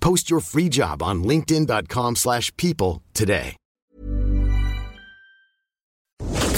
Post your free job on linkedin.com/people slash people today.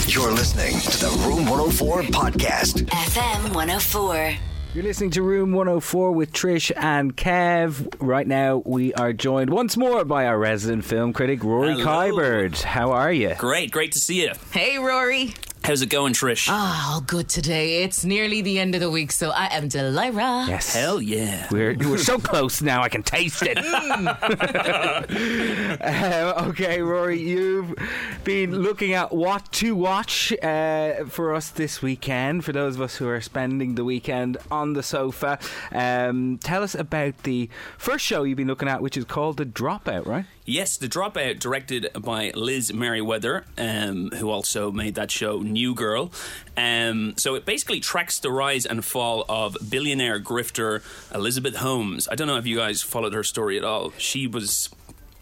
You're listening to the Room 104 podcast. FM 104. You're listening to Room 104 with Trish and Kev. Right now, we are joined once more by our resident film critic, Rory Hello. Kyberd. How are you? Great, great to see you. Hey, Rory. How's it going, Trish? Ah, all good today. It's nearly the end of the week, so I am Delira. Yes. Hell yeah. We're, we're so close now, I can taste it. Um, okay, Rory, you've been looking at what to watch uh, for us this weekend, for those of us who are spending the weekend on the sofa. Um, tell us about the first show you've been looking at, which is called The Dropout, right? Yes, The Dropout, directed by Liz Meriwether, um, who also made that show New Girl. Um, so it basically tracks the rise and fall of billionaire grifter Elizabeth Holmes. I don't know if you guys followed her story at all. She was.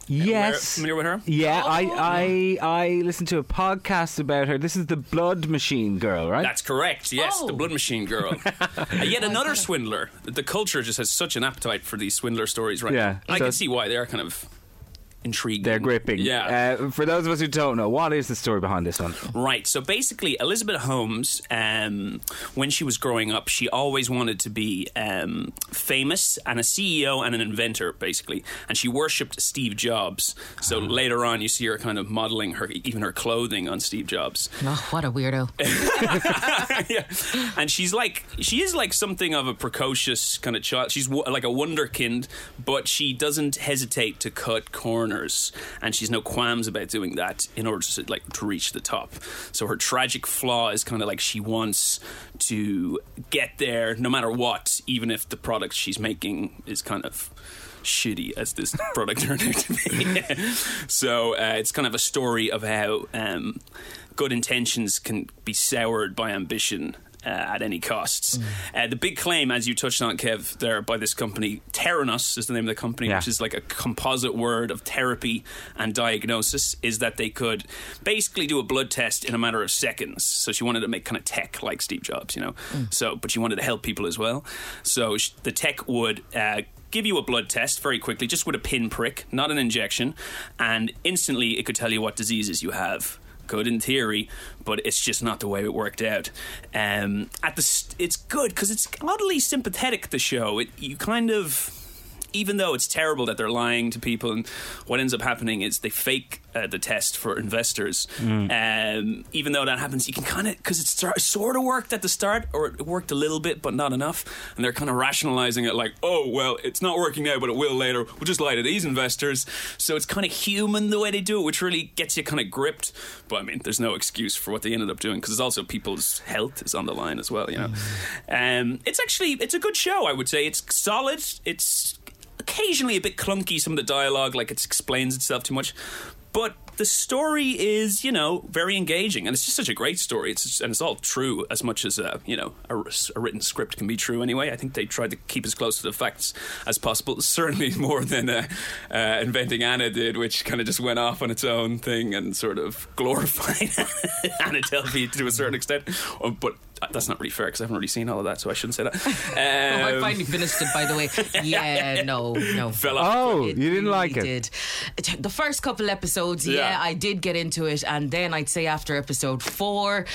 Yes. Familiar with her? Yeah, I, I I listened to a podcast about her. This is the Blood Machine girl, right? That's correct. Yes, Oh. the Blood Machine Girl. Uh, yet another swindler. The culture just has such an appetite for these swindler stories, right? Yeah, I so- can see why they are kind of intriguing. They're gripping. Yeah. Uh, for those of us who don't know, what is the story behind this one? Right. So basically, Elizabeth Holmes, um, when she was growing up, she always wanted to be um, famous and a CEO and an inventor, basically. And she worshipped Steve Jobs. So later on, you see her kind of modeling her, even her clothing on Steve Jobs. Oh, what a weirdo. yeah. And she's like, she is like something of a precocious kind of child. She's w- like a wonderkind, but she doesn't hesitate to cut corners, and she's no qualms about doing that in order to like to reach the top. So her tragic flaw is kind of like she wants to get there no matter what, even if the product she's making is kind of shitty as this product turned out to be. so uh, it's kind of a story of how um, good intentions can be soured by ambition. Uh, at any costs. Uh, the big claim, as you touched on, Kev, there by this company, Theranos is the name of the company, Yeah. which is like a composite word of therapy and diagnosis, is that they could basically do a blood test in a matter of seconds. So she wanted to make kind of tech like Steve Jobs, you know. So, but she wanted to help people as well. So sh- the tech would. Uh, Give you a blood test very quickly, just with a pin prick, not an injection, and instantly it could tell you what diseases you have good in theory, but it's just not the way it worked out. Um, at the st- it's good because it's oddly sympathetic. The show, it, you kind of. Even though it's terrible that they're lying to people, and what ends up happening is they fake uh, the test for investors. Um, even though that happens, you can kind of because it start, sort of worked at the start, or it worked a little bit, but not enough. And they're kind of rationalizing it like, "Oh, well, it's not working now, but it will later. We'll just lie to these investors." So it's kind of human the way they do it, which really gets you kind of gripped. But I mean, there's no excuse for what they ended up doing because it's also people's health is on the line as well. You know, um, it's actually it's a good show. I would say it's solid. It's occasionally a bit clunky. Some of the dialogue, like it explains itself too much, but the story is, you know, very engaging, and it's just such a great story. It's just, and it's all true as much as uh, you know a, a written script can be true. Anyway, I think they tried to keep as close to the facts as possible. Certainly more than uh, uh, Inventing Anna did, which kind of just went off on its own thing and sort of glorified Anna Delvey to a certain extent. Uh, But that's not really fair because I haven't really seen all of that, so I shouldn't say that. Oh, I Um, finally finished it, by the way. Yeah, no, no. fell off. Oh, you didn't like it? Did. The first couple episodes, yeah. Yeah. I did get into it, and then I'd say after episode four,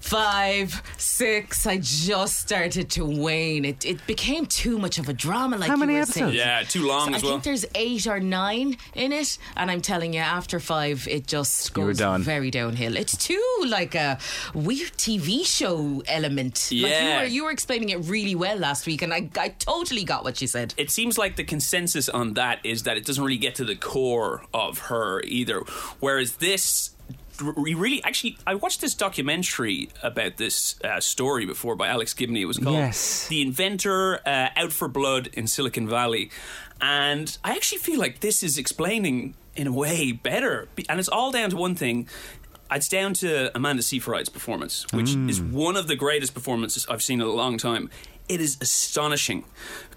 five, six, I just started to wane. It it became too much of a drama. Like How you many were episodes? saying. Yeah, too long So as I well. think there's eight or nine in it, and I'm telling you, after five, it just You were goes done. very downhill. It's too like a weird TV show element. like you Yeah. were you were explaining it really well last week, and I I totally got what you said. it seems like the consensus on that is that it doesn't really get to the core of her either. Whereas this. We really actually. I watched this documentary about this uh, story before by Alex Gibney. It was called Yes. "The Inventor uh, Out for Blood in Silicon Valley," and I actually feel like this is explaining in a way better. And it's all down to one thing. It's down to Amanda Seyfried's performance, which is mm. one of the greatest performances I've seen in a long time. It is astonishing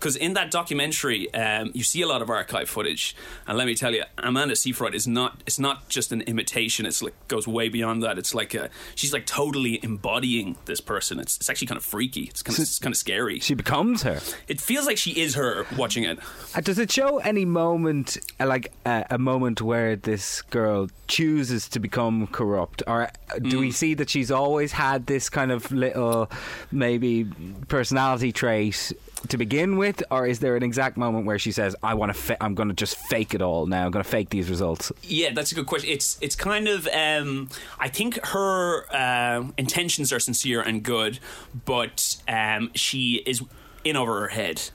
because in that documentary, um, you see a lot of archive footage, and let me tell you, Amanda Seyfried is not. It's not just an imitation. It's like goes way beyond that. It's like a, she's like totally embodying this person. It's, it's actually kind of freaky. It's kind of it's kind of scary. She becomes her. It feels like she is her watching it. Uh, Does it show any moment, uh, like uh, a moment where this girl chooses to become corrupt, or uh, do we see that she's always had this kind of little, maybe personality trait to begin with, or is there an exact moment where she says, "I want to, fa- I'm going to just fake it all now. I'm going to fake these results." Yeah, that's a good question. It's it's kind of um, I think her uh, intentions are sincere and good, but um, she is in over her head,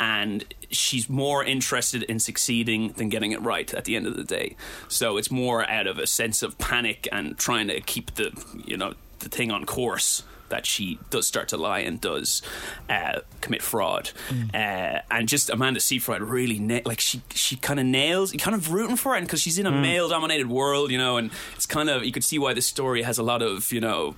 and she's more interested in succeeding than getting it right at the end of the day. So it's more out of a sense of panic and trying to keep the you know the thing on course that she does start to lie and does uh, commit fraud. Uh, and just Amanda Seyfried really na- like she she kind of nails. You kind of rooting for it because she's in a male dominated world, you know, and it's kind of you could see why this story has a lot of you know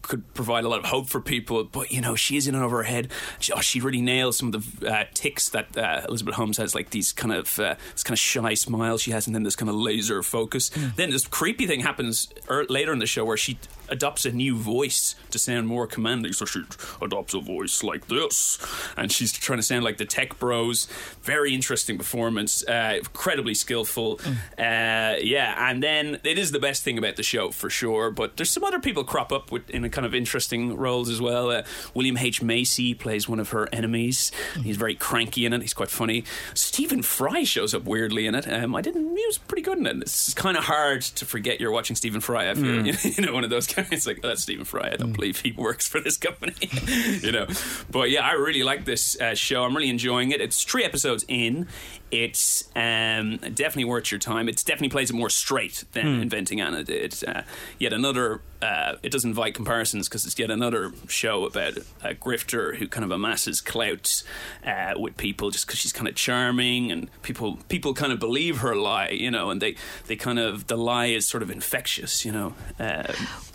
could provide a lot of hope for people. But you know, she is in and over her head. She, oh, she really nails some of the uh, ticks that uh, Elizabeth Holmes has, like these kind of uh, this kind of shy smile she has, and then this kind of laser focus. Then this creepy thing happens er, later in the show where she adopts a new voice to sound more commanding. So she adopts a voice like this, and she's trying to sound like the tech bros. Very interesting performance, uh, incredibly skillful. Uh, yeah, and then it is the best thing about the show for sure. But there's some other people crop up with in a kind of interesting roles as well. Uh, William H Macy plays one of her enemies. He's very cranky in it. He's quite funny. Stephen Fry shows up weirdly in it. Um, I didn't. He was pretty good in it. It's kind of hard to forget you're watching Stephen Fry. I feel you know one of those guys. Like oh, that's Stephen Fry. I don't believe he works for this company. you know, but yeah, I really like this uh, show. I'm really enjoying it. It's three episodes in. It's um, definitely worth your time. It definitely plays it more straight than Inventing Anna did. Uh, yet another. Uh, it does invite comparisons because it's yet another show about a grifter who kind of amasses clout uh, with people just because she's kind of charming and people people kind of believe her lie, you know, and they they kind of the lie is sort of infectious, you know. Um,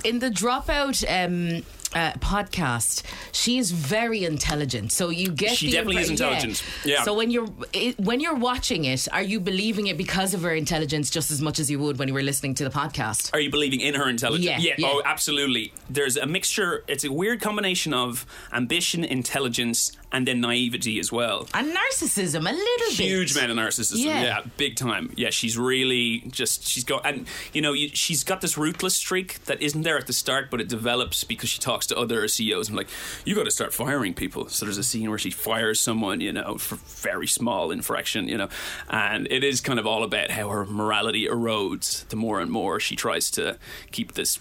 in the dropout um, uh, podcast, she is very intelligent. So you get She the definitely is intelligent. Yeah. So when you're it, when you're watching it, are you believing it because of her intelligence just as much as you would when you were listening to the podcast? Are you believing in her intelligence? Yeah, yeah. Oh, absolutely. There's a mixture. It's a weird combination of ambition, intelligence, and then naivety as well. And narcissism, a little bit. Huge amount of narcissism. Yeah. Yeah. big time. Yeah, she's really just she's got and you know you, she's got this ruthless streak that isn't there at the start, but it develops because she talks to other CEOs and like you got to start firing people. So there's a scene where she fires someone, you know, for very small infraction, you know, and it is kind of all about how her morality erodes the more and more she tries to keep this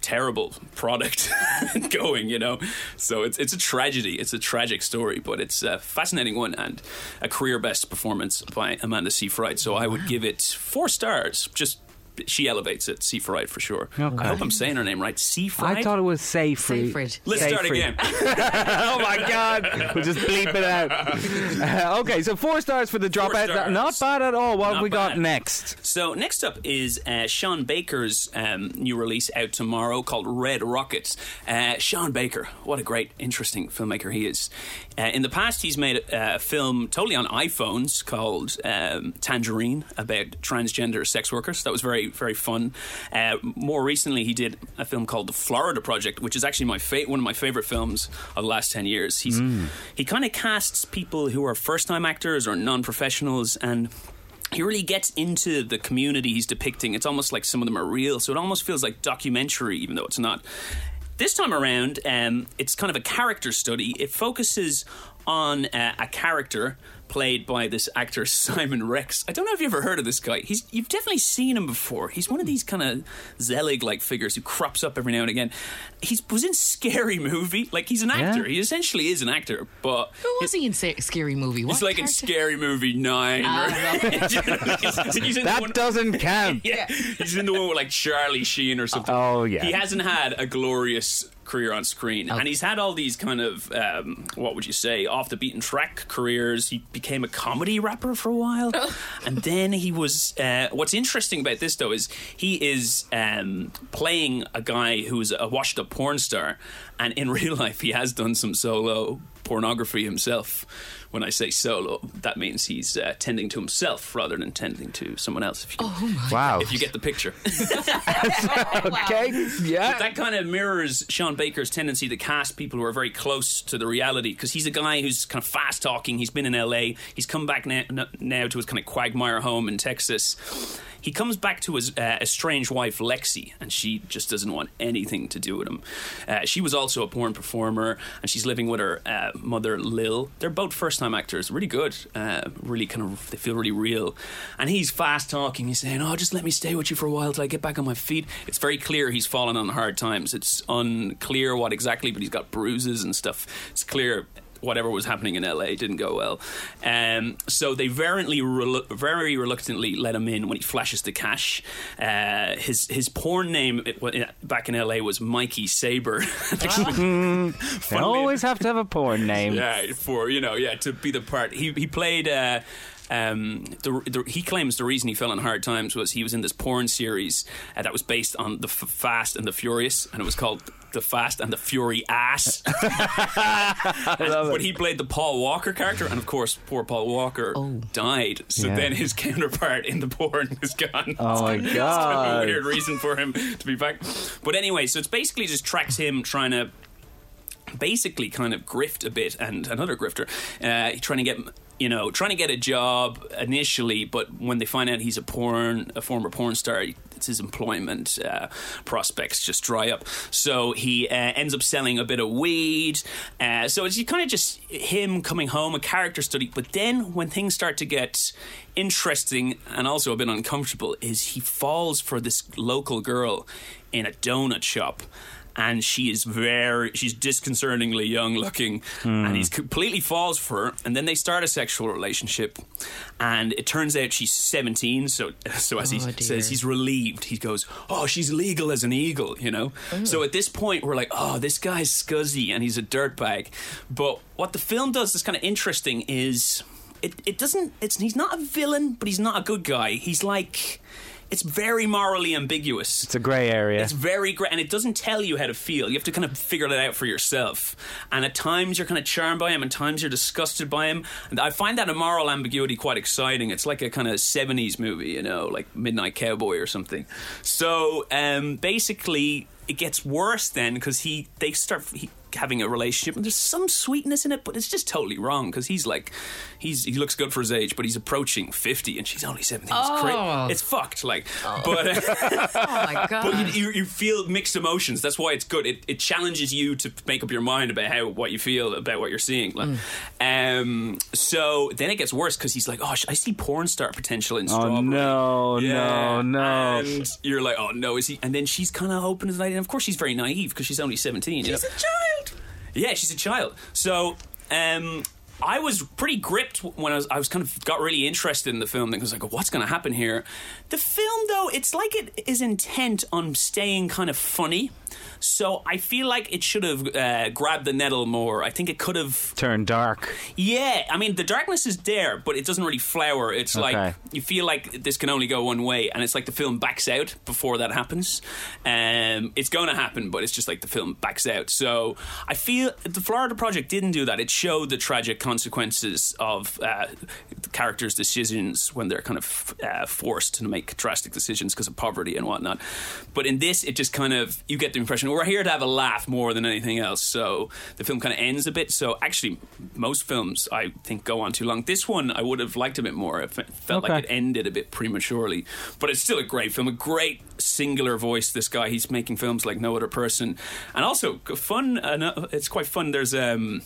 terrible product going you know? So it's it's a tragedy. It's a tragic story but it's a fascinating one and a career best performance by Amanda Seyfried. So I would give it four stars just she elevates it Seyfried for sure Okay. I hope I'm saying her name right Seyfried I thought it was Seyfried. Seyfried. let's start again oh my god! We'll just bleep it out. Uh, okay, so four stars for the dropout. stars. Not bad at all. What have Not we got next? So next up is uh, Sean Baker's um, new release out tomorrow called Red Rockets. Uh, Sean Baker, what a great, interesting filmmaker he is. Uh, in the past, he's made a, a film totally on iPhones called um, Tangerine about transgender sex workers. That was very very very fun. Uh, more recently, he did a film called The Florida Project, which is actually my fa- one of my favorite films of the last ten years. He's he kind of casts people who are first time actors or non professionals and he really gets into the community he's depicting. It's almost like some of them are real, so it almost feels like documentary, even though it's not. This time around, um, it's kind of a character study. It focuses on uh, a character played by this actor Simon Rex. I don't know if you've ever heard of this guy. He's you've definitely seen him before. He's one of these kind of Zelig-like figures who crops up every now and again. He was in Scary Movie. Like he's an actor. Yeah. He essentially is an actor, but Who was he in Sa- Scary Movie? What He's like in? Scary Movie Nine. or- he's, he's That one- doesn't count. yeah, he's in the one with like Charlie Sheen or something. Oh, yeah. He hasn't had a glorious career on screen, and he's had all these kind of um, what would you say off the beaten track careers. He became a comedy rapper for a while, and then he was. Uh, what's interesting about this though is he is um, playing a guy who's a washed up porn star, and in real life he has done some solo pornography himself. When I say solo, that means he's uh, tending to himself rather than tending to someone else. If you, Wow. if you get the picture. okay. Yeah. that kind of mirrors Sean Baker's tendency to cast people who are very close to the reality because he's a guy who's kind of fast talking. He's been in LA. He's come back now, now to his kind of quagmire home in Texas. He comes back to his uh, estranged wife Lexi, and she just doesn't want anything to do with him. Uh, she was also a porn performer, and she's living with her uh, mother Lil. They're both first-time actors, really good, uh, really kind of they feel really real. And he's fast talking. He's saying, "Oh, just let me stay with you for a while till I get back on my feet." It's very clear he's fallen on hard times. It's unclear what exactly, but he's got bruises and stuff. It's clear whatever was happening in LA didn't go well. Um, so they very, relu- very reluctantly let him in when he flashes the cash. Uh, his his porn name it, back in LA was Mikey Saber. You always have to have a porn name. yeah, for you know, yeah, to be the part. He he played. Uh, um, the, the, he claims the reason he fell on hard times was he was in this porn series uh, that was based on the F- Fast and the Furious, and it was called The Fast and the Fury Ass. And- but he played the Paul Walker character, and of course, poor Paul Walker died. So Yeah. then his counterpart in the porn is gone. Oh my It's kind of a God. weird reason for him to be back. But anyway, so it's basically just tracks him trying to basically kind of grift a bit and another grifter uh, trying to get you know trying to get a job initially but when they find out he's a porn a former porn star it's his employment uh, prospects just dry up. So he uh, ends up selling a bit of weed. Uh, so it's kind of just him coming home a character study. But then when things start to get interesting and also a bit uncomfortable is he falls for this local girl in a donut shop and she is very she's disconcertingly young looking. And hmm. he's completely falls for her. And then they start a sexual relationship. And it turns out she's 17 so so as he Oh, dear. says he's relieved. He goes oh she's legal as an eagle you know? So at this point we're like oh this guy's scuzzy and he's a dirtbag. But what the film does that's kind of interesting is it, it doesn't it's he's not a villain but he's not a good guy. He's like it's very morally ambiguous It's a grey area. it's very grey, and it doesn't tell you how to feel. You have to kind of figure that out for yourself. And at times you're kind of charmed by him, and times you're disgusted by him. And I find that a moral ambiguity quite exciting. It's like a kind of '70s movie, you know, like Midnight Cowboy or something. So um, basically, it gets worse then because he they start. He, having a relationship and there's some sweetness in it but it's just totally wrong because he's like he's he looks good for his age but he's approaching 50 and she's only 17 it's, cra- Oh. it's fucked like but Oh my god. but you, you, you feel mixed emotions. That's why it's good. It, it challenges you to make up your mind about how what you feel about what you're seeing. Like, um, so then it gets worse because he's like, "Oh, sh- I see porn star potential in Strawberry. Oh no, Yeah, no, no. And you're like, "Oh no, is he?" And then she's kind of open to the idea. And of course, she's very naive because she's only 17. She's a child. Yeah, she's a child. So, um, I was pretty gripped when I was, I was kind of got really interested in the film because like, what's going to happen here? The film, though, it's like it is intent on staying kind of funny. So I feel like it should have uh, grabbed the nettle more. I think it could have turned dark. yeah, I mean the darkness is there, but it doesn't really flower. It's Okay. like you feel like this can only go one way, and it's like the film backs out before that happens. Um, it's going to happen, but it's just like the film backs out. So I feel the Florida Project didn't do that. It showed the tragic consequences of uh, the characters' decisions when they're kind of uh, forced to make drastic decisions because of poverty and whatnot. But in this, it just kind of you get the impression we're here to have a laugh more than anything else. So the film kind of ends a bit. So actually, most films I think go on too long. This one I would have liked a bit more. It felt Okay. like it ended a bit prematurely, but it's still a great film. A great singular voice. This guy, he's making films like no other person, and also fun. Uh, it's quite fun. There's um.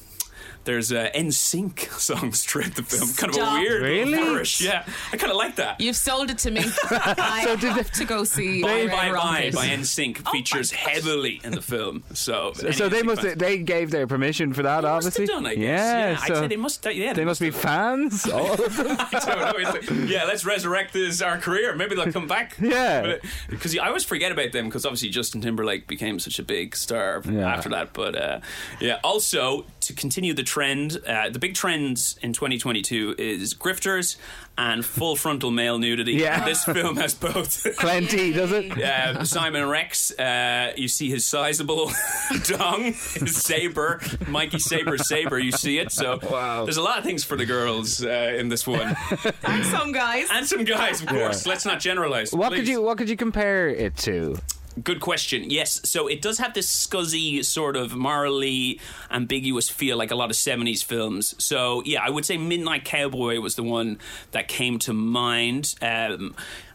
There's uh, NSYNC songs throughout the film. Kind of a Stop. weird Really? flourish. Yeah, I kind of like that. You've sold it to me. I did have to go see Bye Red Bye Bye Rocket. by NSYNC Oh features heavily in the film. So, So they must they gave their permission for that, They must obviously. have done, I guess. Yeah, Yeah, I'd so say they must. Yeah, they must be fans. All of them. I don't know. It's like, yeah, let's resurrect this our career. Maybe they'll come back. Yeah. because I always forget about them because obviously Justin Timberlake became such a big star Yeah. after that. But uh, yeah, also to continue the trend, uh, the big trend in 2022 is grifters and full frontal male nudity. Yeah. This film has both. Plenty, does it? Uh, Simon Rex, uh, you see his sizable dong, his saber, Mikey Saber saber. You see it. So Wow. there's a lot of things for the girls uh, in this one, And some guys. and some guys, of course. Let's not generalize. What could you What could you compare it to? Good question. Yes, so it does have this scuzzy sort of morally ambiguous feel, like a lot of '70s films. So yeah, I would say Midnight Cowboy was the one that came to mind. Um,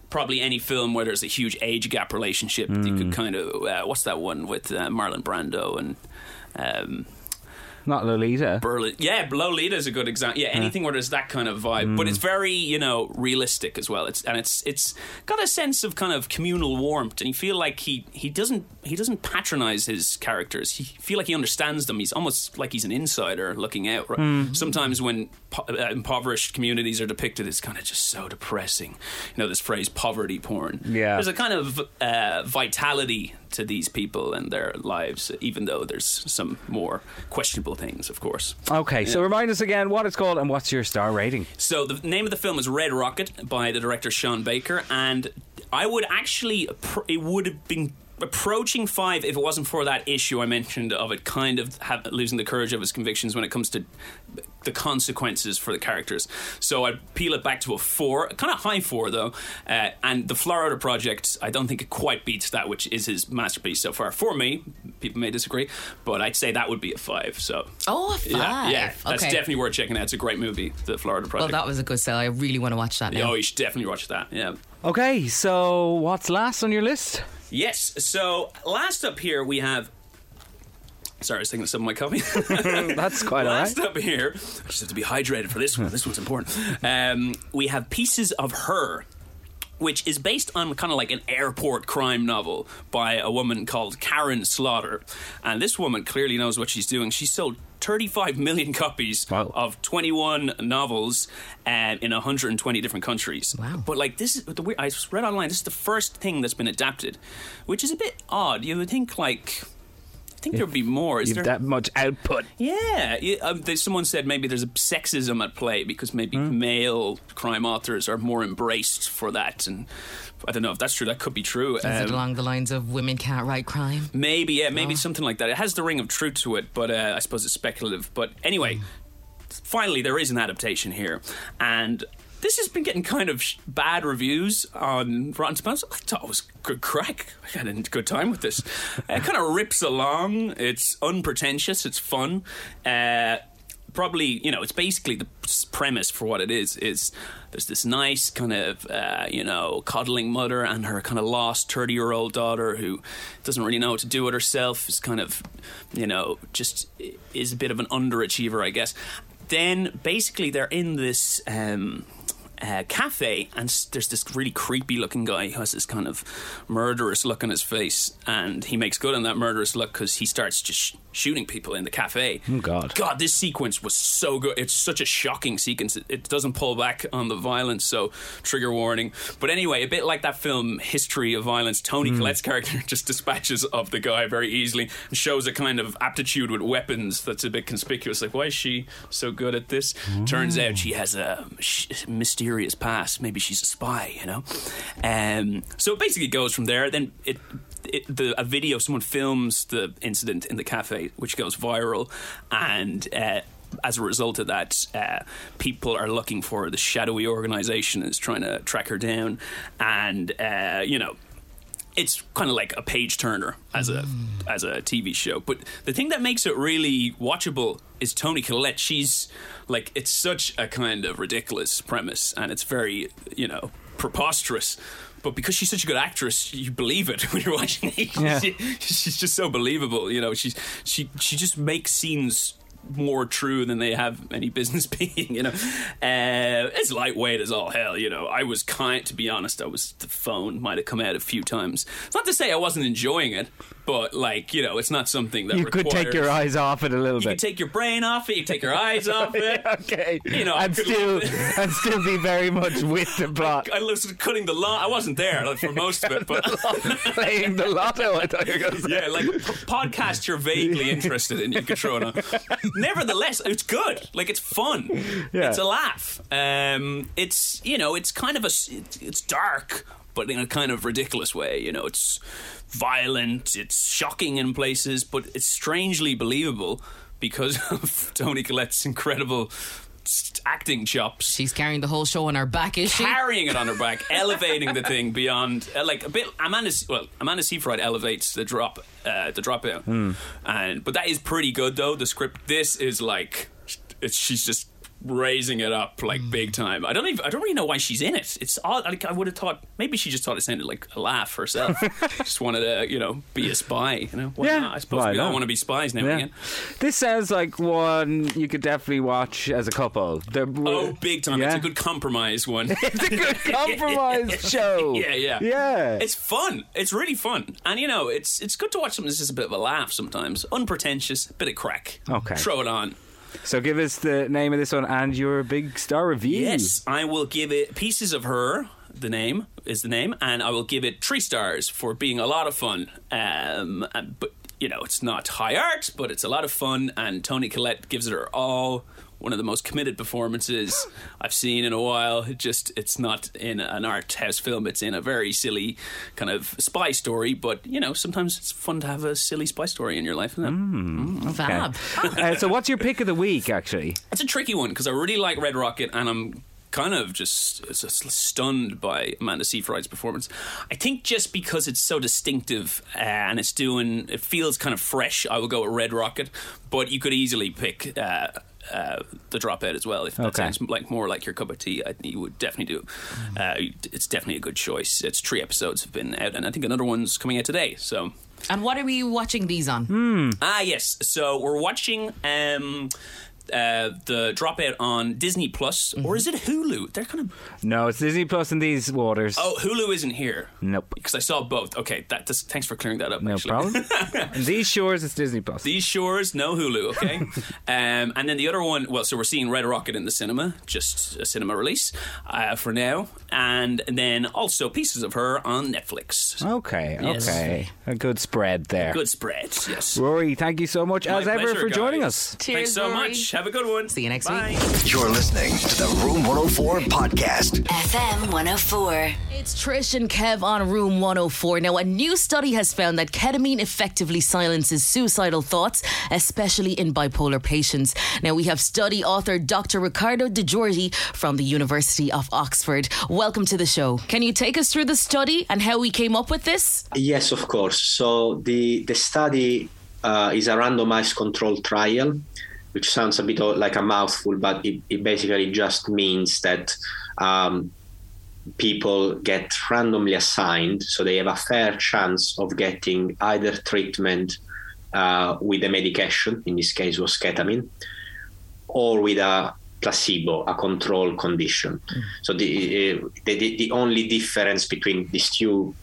Probably any film where there's a huge age gap relationship, you could kind of uh, what's that one with uh, Marlon Brando and um, Not Lolita. Berlin. Yeah, Lolita is a good example. Yeah, anything where there's that kind of vibe, but it's very you know realistic as well. It's and it's it's got a sense of kind of communal warmth, and you feel like he he doesn't he doesn't patronize his characters. He feel like he understands them. He's almost like he's an insider looking out. Right? Sometimes when po- uh, impoverished communities are depicted, it's kind of just so depressing. You know this phrase poverty porn. Yeah. there's a kind of uh, vitality to these people and their lives, even though there's some more questionable things, of course. Okay, so remind us again what it's called and what's your star rating. So the name of the film is Red Rocket by the director Sean Baker, and I would actually it would have been approaching five if it wasn't for that issue I mentioned of it kind of have, losing the courage of his convictions when it comes to the consequences for the characters. So I'd peel it back to a four, kind of high four though. Uh, and the Florida Project, I don't think it quite beats that, which is his masterpiece so far. For me, people may disagree, but I'd say that would be a five. So Oh, a five. yeah, yeah, that's okay. definitely worth checking out. It's a great movie, the Florida Project. Well, that was a good sell. I really want to watch that now. Oh, you should definitely watch that. Yeah. Okay, so what's last on your list? Yes. So last up here we have. Sorry, I was thinking of some of my coffee. That's quite all right. Last up here, I just have to be hydrated for this one. This one's important. Um, we have Pieces of Her, which is based on kind of like an airport crime novel by a woman called Karin Slaughter. And this woman clearly knows what she's doing. She sold 35 million copies Wow. of 21 novels um, in 120 different countries. Wow. But like this is the weird, I read online. This is the first thing that's been adapted, which is a bit odd. You would think like. I think there would be more. Is You've there that much output. yeah, yeah um, someone said maybe there's a sexism at play because maybe male crime authors are more embraced for that, and I don't know if that's true. That could be true. Is it Um, along the lines of women can't write crime? maybe, yeah, maybe something like that. It has the ring of truth to it, but uh, I suppose it's speculative. But anyway, finally there is an adaptation here, and. This has been getting kind of sh- bad reviews on Rotten Tomatoes. I thought it was good crack. I had a good time with this. it kind of rips along. It's unpretentious. It's fun. Uh, probably you know it's basically the premise for what it is is there's this nice kind of uh, you know coddling mother and her kind of lost 30 year old daughter who doesn't really know what to do with herself is kind of you know just is a bit of an underachiever i guess then basically they're in this um, uh, cafe, and there's this really creepy looking guy who has this kind of murderous look on his face, and he makes good on that murderous look because he starts just sh- shooting people in the cafe. Oh, God. God, this sequence was so good. It's such a shocking sequence. It, it doesn't pull back on the violence, so trigger warning. But anyway, a bit like that film History of Violence, Toni Collette's character just dispatches of the guy very easily and shows a kind of aptitude with weapons that's a bit conspicuous. Like, why is she so good at this? Turns out she has a sh- mysterious past. Maybe she's a spy, you know? Um, so it basically goes from there. Then it it, the a video someone films the incident in the cafe, which goes viral, and. Uh, as a result of that, uh, people are looking for the shadowy organization is trying to track her down, and uh, you know, it's kind of like a page turner as a as a TV show. But the thing that makes it really watchable is Toni Collette. She's like it's such a kind of ridiculous premise, and it's very you know preposterous. But because she's such a good actress, you believe it when you're watching it. Yeah. She- she's just so believable. You know, she's she she just makes scenes more true than they have any business being. You know, uh, it's lightweight as all hell. You know, I was kind. To be honest, I was the phone might have come out a few times. It's not to say I wasn't enjoying it, but like you know, it's not something that You could take your eyes off it a little bit. You bit. can take your brain off it. You take your eyes off it. okay. You know, I could- still and still be very much with the plot. I was cutting the lawn. I wasn't there like, for most of it, but Playing the lotto, I thought you were going to say. yeah, like p- podcast you're vaguely interested in, you could throw it. Nevertheless, it's good. Like it's fun. Yeah. It's a laugh. Um, it's you know, it's kind of a it's dark, but in a kind of ridiculous way. You know, it's violent. It's shocking in places, but it's strangely believable because of Toni Collette's incredible acting chops She's carrying the whole show on her back, is she? carrying it on her back, elevating the thing beyond, uh, like a bit. Amanda, well, Amanda Seyfried elevates the drop, uh, the dropout, and but that is pretty good though. The script, this is like, it's, she's just raising it up like big mm. time. I don't even, I don't really know why she's in it. It's odd. Like I would have thought maybe she just thought it sounded like a laugh herself. just wanted to, you know, be a spy. You know, why Yeah, not? I suppose we all not? want to be spies now Yeah. again. This sounds like one you could definitely watch as a couple. The- Oh, big time! It's a good compromise one. It's a good compromise show. Yeah, yeah, Yeah. It's fun. It's really fun, and you know, it's it's good to watch something that's just a bit of a laugh sometimes, unpretentious, bit of crack. Okay. throw it on. So give us the name of this one and your big star review. Yes, I will give it pieces of her. The name is the name, and I will give it three stars for being a lot of fun. Um, and- but you know, it's not high art, but it's a lot of fun, and Toni Collette gives it her all. One of the most committed performances I've seen in a while. It just it's not in an art house film. It's in a very silly kind of spy story. But you know, sometimes it's fun to have a silly spy story in your life, isn't it? Fab. Uh, so what's your pick of the week, actually? It's a tricky one because I really like Red Rocket and I'm kind of just, just stunned by Amanda Seyfried's performance. I think just because it's so distinctive uh, and it's doing, it feels kind of fresh, I will go with Red Rocket, but you could easily pick. Uh, uh, the dropout as well. If that Okay. sounds like more like your cup of tea, I you would definitely do. Uh, it's definitely a good choice. It's three episodes have been out, and I think another one's coming out today. So And what are we watching these on? Hmm. Ah, yes. So we're watching um, uh, the dropout on Disney Plus, or is it Hulu? They're kind of. No, it's Disney Plus in these waters. Oh, Hulu isn't here. Nope. Because I saw both. Okay, that. Just, thanks for clearing that up. no actually. problem. these shores, it's Disney Plus. These shores, no Hulu, okay? um, and then the other one, well, so we're seeing Red Rocket in the cinema, just a cinema release uh, for now. And then also Pieces of Her on Netflix. Okay, Yes. okay. A good spread there. Good spread, yes. Rory, thank you so much, My as ever, pleasure, for joining us. Cheers, Thanks so Rory. much. Have a good one. See you next Bye. week. You're listening to the Room 104 podcast. FM 104. It's Trish and Kev on Room 104. Now, a new study has found that ketamine effectively silences suicidal thoughts, especially in bipolar patients. Now, we have study author Dr. Riccardo De Giorgi from the University of Oxford. Welcome to the show. Can you take us through the study and how we came up with this? Yes, of course. So the the study uh, is a randomized controlled trial, which sounds a bit like a mouthful, but it, it basically just means that um, people get randomly assigned, so they have a fair chance of getting either treatment uh, with a medication, in this case was ketamine, or with a placebo, a control condition. Mm. So the, uh, the, the only difference between these two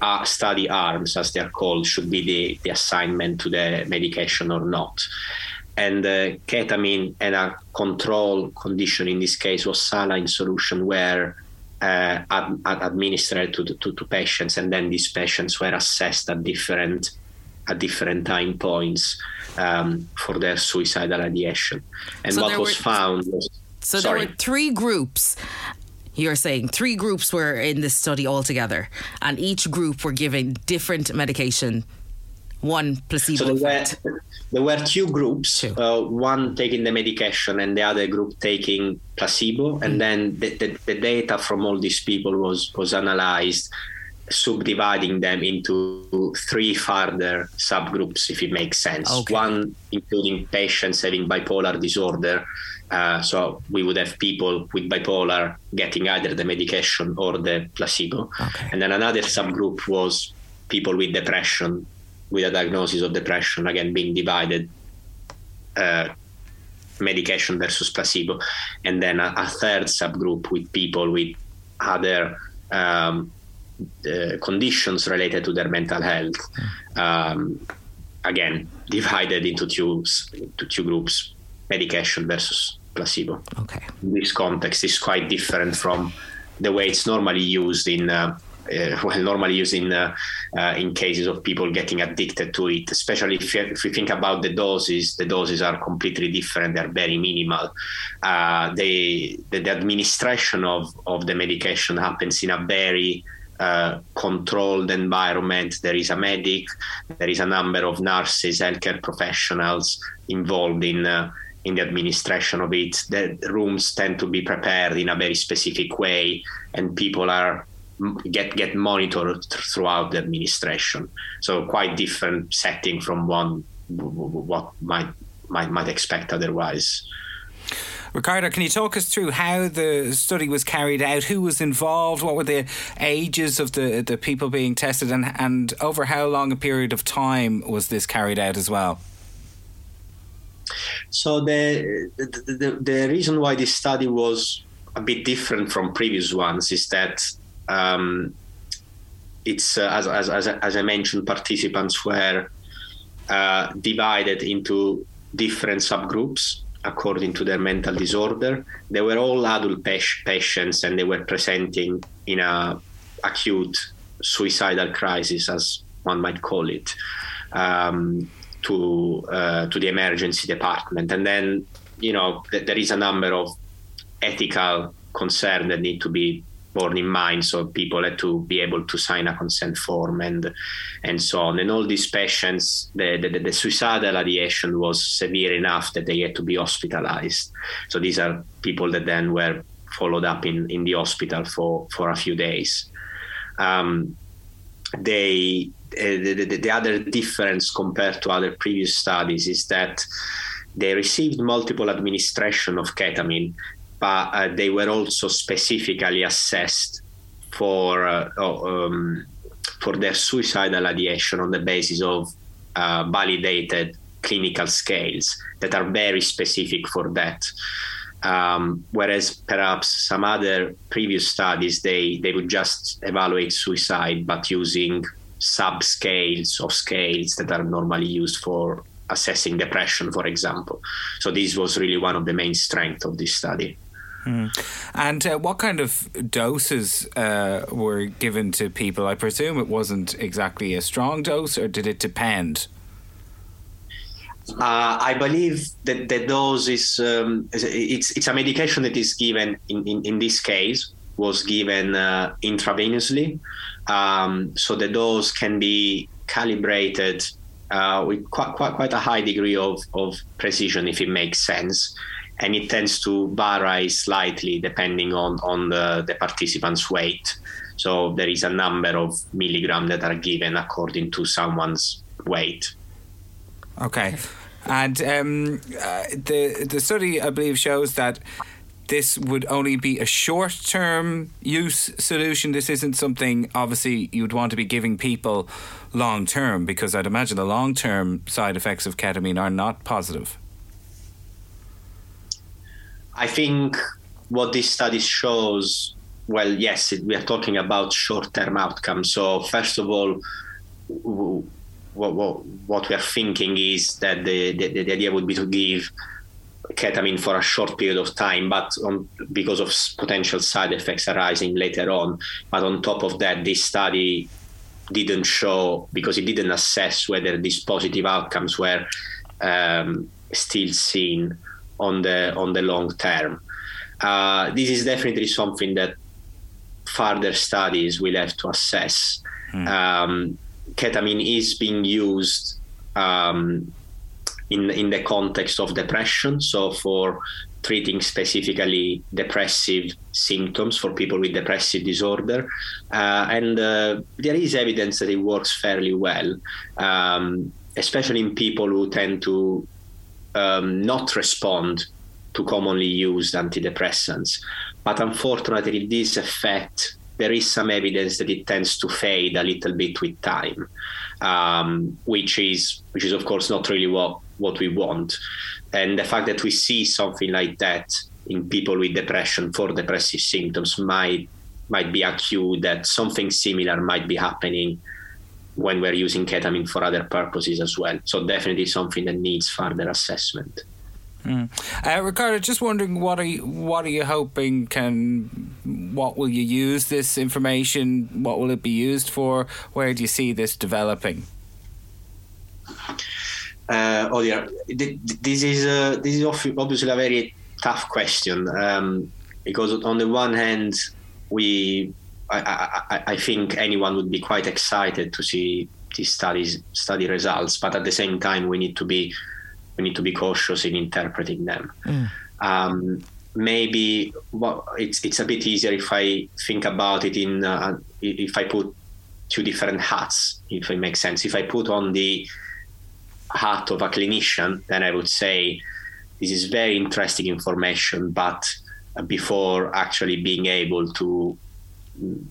uh, study arms, as they are called, should be the, the assignment to the medication or not. And uh, ketamine and a control condition in this case was saline solution where uh, ad- administered to, to, to, patients, and then these patients were assessed at different at different time points um, for their suicidal ideation. And so what was were, found was so sorry. there were three groups. You're saying three groups were in this study altogether, and each group were given different medication one placebo. So there were, there were two groups, two. Uh, one taking the medication and the other group taking placebo. And mm. then the, the, the, data from all these people was, was analyzed, subdividing them into three further subgroups, if it makes sense. Okay. One including patients having bipolar disorder. Uh, so we would have people with bipolar getting either the medication or the placebo. Okay. And then another subgroup was people with depression with a diagnosis of depression, again being divided uh, medication versus placebo, and then a, a, third subgroup with people with other um, uh, conditions related to their mental health. Um, again, divided into two, into two groups medication versus placebo. Okay. This context is quite different from the way it's normally used in uh, uh, well, normally used in uh, uh, in cases of people getting addicted to it. Especially if you, if you think about the doses, the doses are completely different. They're very minimal. Uh, they, the, the, administration of of the medication happens in a very uh, controlled environment. There is a medic, there is a number of nurses, healthcare professionals involved in uh, in the administration of it. The rooms tend to be prepared in a very specific way, and people are get get monitored throughout the administration. So quite different setting from one what might might might expect otherwise. Riccardo, can you talk us through how the study was carried out? Who was involved? What were the ages of the, the people being tested? And, and over how long a period of time was this carried out as well? So, the, the, the, the reason why this study was a bit different from previous ones is that um, it's uh, as, as, as, as, I mentioned, participants were uh, divided into different subgroups according to their mental disorder. They were all adult patients, and they were presenting in a acute suicidal crisis, as one might call it, um, to uh, to the emergency department. And then, you know, th- there is a number of ethical concerns that need to be borne in mind. So people had to be able to sign a consent form and and so on. And all these patients, the, the, the suicidal ideation was severe enough that they had to be hospitalized. So these are people that then were followed up in, in the hospital for, for a few days. Um, they the, the, the other difference compared to other previous studies is that they received multiple administration of ketamine but uh, they were also specifically assessed for uh, um, for their suicidal ideation on the basis of uh, validated clinical scales that are very specific for that. Um, whereas perhaps some other previous studies they they would just evaluate suicide but using subscales of scales that are normally used for assessing depression for example so this was really one of the main strengths of this study Mm. And uh, what kind of doses uh, were given to people? I presume it wasn't exactly a strong dose, or did it depend? Uh, I believe that the dose is um, it's it's a medication that is given in, in, in this case was given uh, intravenously, um, so the dose can be calibrated uh, with quite, quite quite a high degree of, of precision if it makes sense and it tends to vary slightly depending on, on the, the participant's weight. So there is a number of milligrams that are given according to someone's weight. Okay. And um, uh, the the study, I believe, shows that this would only be a short term use solution. This isn't something, obviously, you'd want to be giving people long term because I'd imagine the long term side effects of ketamine are not positive. I think what this study shows, well, yes, it, we are talking about short-term outcomes. So first of all, what, what, what we are thinking is that the, the, the idea would be to give ketamine for a short period of time, but on, because of potential side effects arising later on. But on top of that, this study didn't show because it didn't assess whether these positive outcomes were um, still seen on the on the long term. Uh, this is definitely something that further studies will have to assess. Mm. Um, ketamine is being used um, in in the context of depression, so for treating specifically depressive symptoms for people with depressive disorder. Uh, and uh, there is evidence that it works fairly well, um, especially in people who tend to um, not respond to commonly used antidepressants. But unfortunately, this effect, there is some evidence that it tends to fade a little bit with time, um, which is which is of course not really what what we want. And the fact that we see something like that in people with depression for depressive symptoms might might be a cue that something similar might be happening when we're using ketamine for other purposes as well. So definitely something that needs further assessment. Mm. Uh, Riccardo, just wondering what are you what are you hoping can what will you use this information? What will it be used for? Where do you see this developing? Uh, oh dear, this is uh, this is obviously a very tough question um, because on the one hand, we I, I, I, think anyone would be quite excited to see these studies study results, but at the same time, we need to be we need to be cautious in interpreting them. Mm. Um, maybe well, it's it's a bit easier if I think about it in uh, if I put two different hats, if it makes sense. If I put on the hat of a clinician, then I would say this is very interesting information, but before actually being able to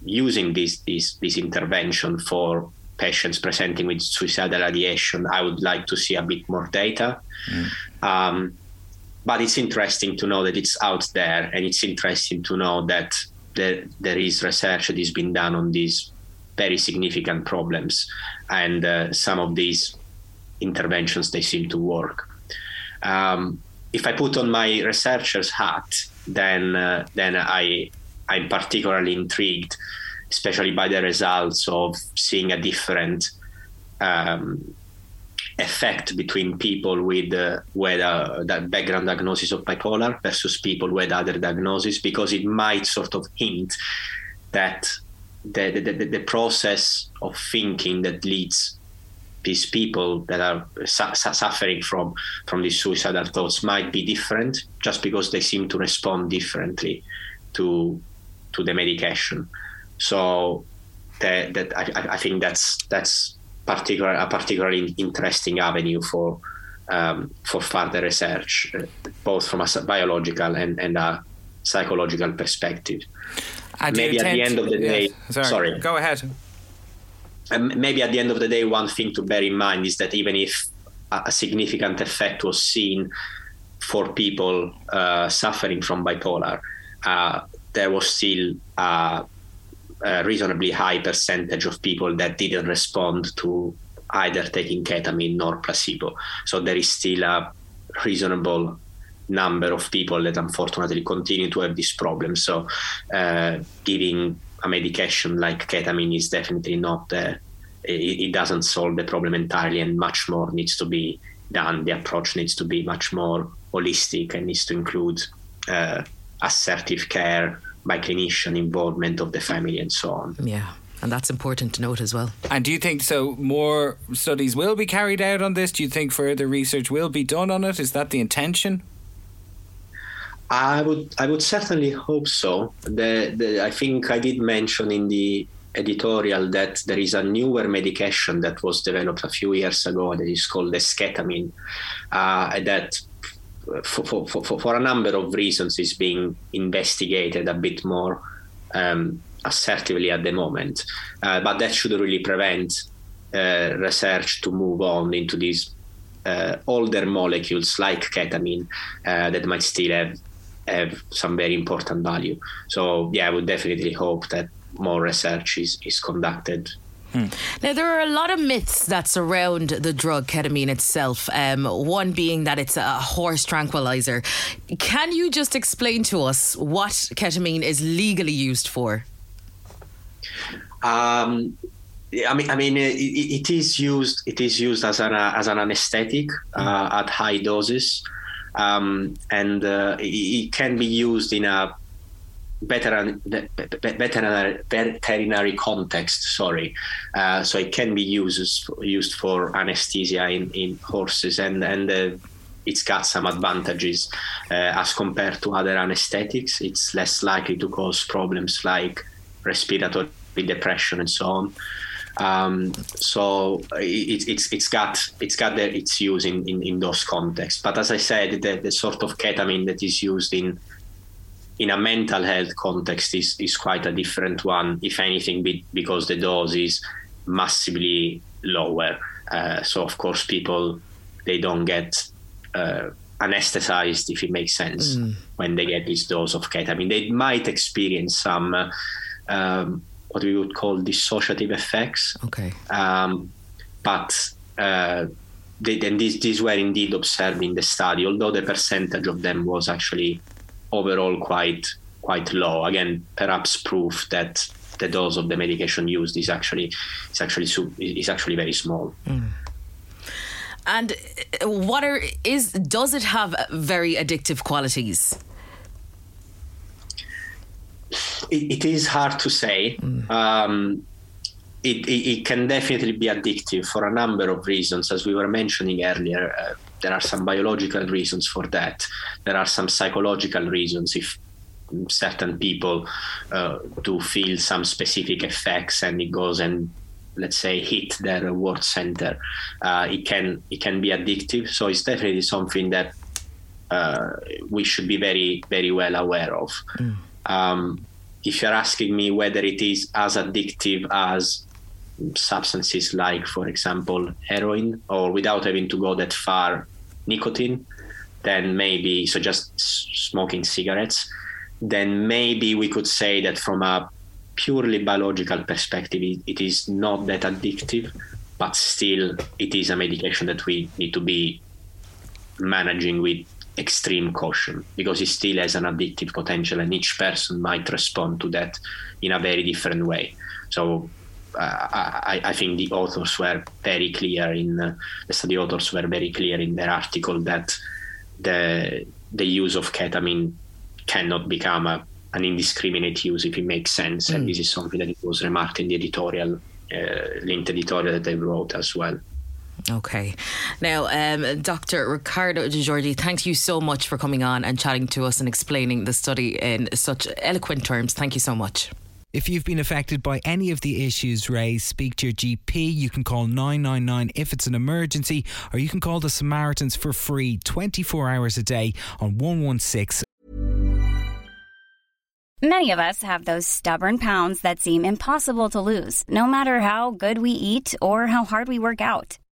using this this this intervention for patients presenting with suicidal ideation, I would like to see a bit more data. Mm. Um, but it's interesting to know that it's out there, and it's interesting to know that there, there is research that has been done on these very significant problems, and uh, some of these interventions they seem to work. Um, if I put on my researcher's hat, then uh, then I I'm particularly intrigued, especially by the results of seeing a different um, effect between people with uh, with uh, that background diagnosis of bipolar versus people with other diagnoses, because it might sort of hint that the, the, the, the process of thinking that leads these people that are su- suffering from from these suicidal thoughts might be different just because they seem to respond differently to to the medication. So that, that I, I think that's that's particular a particularly interesting avenue for um, for further research, uh, both from a biological and, and a psychological perspective. Maybe at the end of the day, yes. sorry. sorry, go ahead maybe at the end of the day, one thing to bear in mind is that even if a significant effect was seen for people uh, suffering from bipolar, uh, there was still a, a, reasonably high percentage of people that didn't respond to either taking ketamine nor placebo. So there is still a reasonable number of people that unfortunately continue to have this problem. So uh, giving a medication like ketamine is definitely not the it, it, doesn't solve the problem entirely and much more needs to be done the approach needs to be much more holistic and needs to include uh, assertive care by clinician involvement of the family and so on yeah and that's important to note as well. And do you think so? More studies will be carried out on this? Do you think further research will be done on it? Is that the intention? I would I would certainly hope so. The, the, I think I did mention in the editorial that there is a newer medication that was developed a few years ago that is called esketamine uh, that for, for, for, for, a number of reasons is being investigated a bit more um, assertively at the moment. Uh, but that should really prevent uh, research to move on into these uh, older molecules like ketamine uh, that might still have have some very important value. So yeah, I would definitely hope that more research is, is conducted Hmm. Now, there are a lot of myths that surround the drug ketamine itself. Um, one being that it's a horse tranquilizer. Can you just explain to us what ketamine is legally used for? Um, I mean, I mean, it, it is used. It is used as an as an anesthetic uh, at high doses, um, and uh, it, can be used in a veterinary, veterinary context. Sorry, uh, so it can be used used for anesthesia in, in horses, and and uh, it's got some advantages uh, as compared to other anesthetics. It's less likely to cause problems like respiratory depression and so on. Um, so it, it's it's got it's got the, its use in, in, in those contexts. But as I said, the, the sort of ketamine that is used in in a mental health context is, is quite a different one, if anything, be, because the dose is massively lower. Uh, so of course, people they don't get uh, anesthetized, if it makes sense, mm. when they get this dose of ketamine. They might experience some uh, um, what we would call dissociative effects. Okay. Um, but uh, they, and these, these were indeed observed in the study, although the percentage of them was actually overall quite quite low. Again, perhaps proof that the dose of the medication used is actually is actually is actually very small. Mm. And uh, what are is does it have very addictive qualities? It, it is hard to say. Mm. Um, it, it, can definitely be addictive for a number of reasons, as we were mentioning earlier. Uh, there are some biological reasons for that. There are some psychological reasons if certain people uh, do feel some specific effects and it goes and let's say hit their reward center uh, it can it can be addictive so it's definitely something that uh, we should be very very well aware of mm. Um, if you're asking me whether it is as addictive as substances like, for example, heroin, or without having to go that far, nicotine, then maybe, so just smoking cigarettes, then maybe we could say that from a purely biological perspective, it, it is not that addictive, but still it is a medication that we need to be managing with extreme caution because it still has an addictive potential and each person might respond to that in a very different way. So I, I, think the authors were very clear in uh, the study authors were very clear in their article that the the use of ketamine cannot become a, an indiscriminate use if it makes sense, mm. and this is something that was remarked in the editorial uh, linked editorial that they wrote as well. Okay. Now, um, Dr. Riccardo De Giorgi, thank you so much for coming on and chatting to us and explaining the study in such eloquent terms. Thank you so much. If you've been affected by any of the issues raised, speak to your GP. You can call 999 if it's an emergency, or you can call the Samaritans for free 24 hours a day on 116. Many of us have those stubborn pounds that seem impossible to lose, no matter how good we eat or how hard we work out.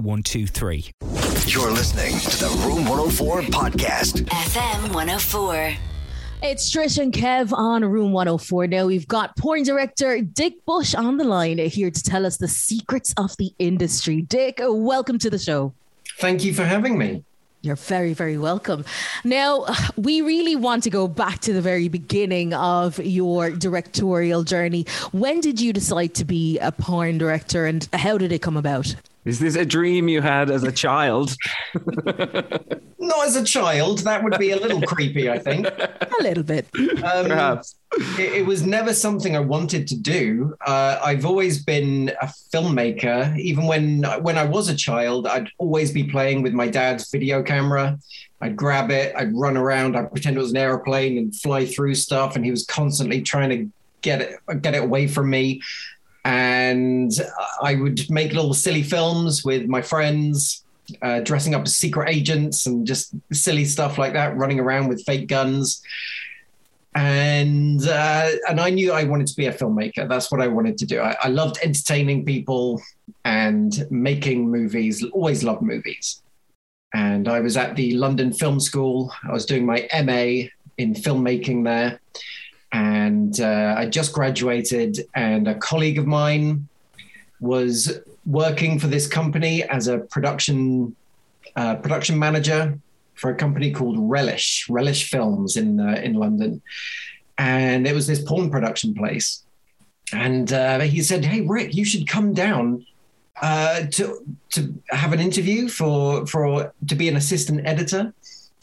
One, two, three. You're listening to the Room 104 podcast. FM 104. It's Trish and Kev on Room 104. Now we've got porn director Dick Bush on the line here to tell us the secrets of the industry. Dick, welcome to the show. Thank you for having me. You're very, very welcome. Now, we really want to go back to the very beginning of your directorial journey. When did you decide to be a porn director and how did it come about? Is this a dream you had as a child? Not as a child. That would be a little creepy, I think. A little bit. Um, Perhaps. It, it, was never something I wanted to do. Uh, I've always been a filmmaker. Even when when I was a child, I'd always be playing with my dad's video camera. I'd grab it, I'd run around, I'd pretend it was an airplane and fly through stuff, and he was constantly trying to get it get it away from me and I would make little silly films with my friends, uh, dressing up as secret agents and just silly stuff like that, running around with fake guns. And uh, and I knew I wanted to be a filmmaker. That's what I wanted to do. I, I loved entertaining people and making movies. Always loved movies. And I was at the London Film School. I was doing my MA in filmmaking there and uh, I just graduated, and a colleague of mine was working for this company as a production uh, production manager for a company called Relish Relish Films in uh, in London, and it was this porn production place. And uh, he said, "Hey Rick, you should come down uh, to to have an interview for for to be an assistant editor."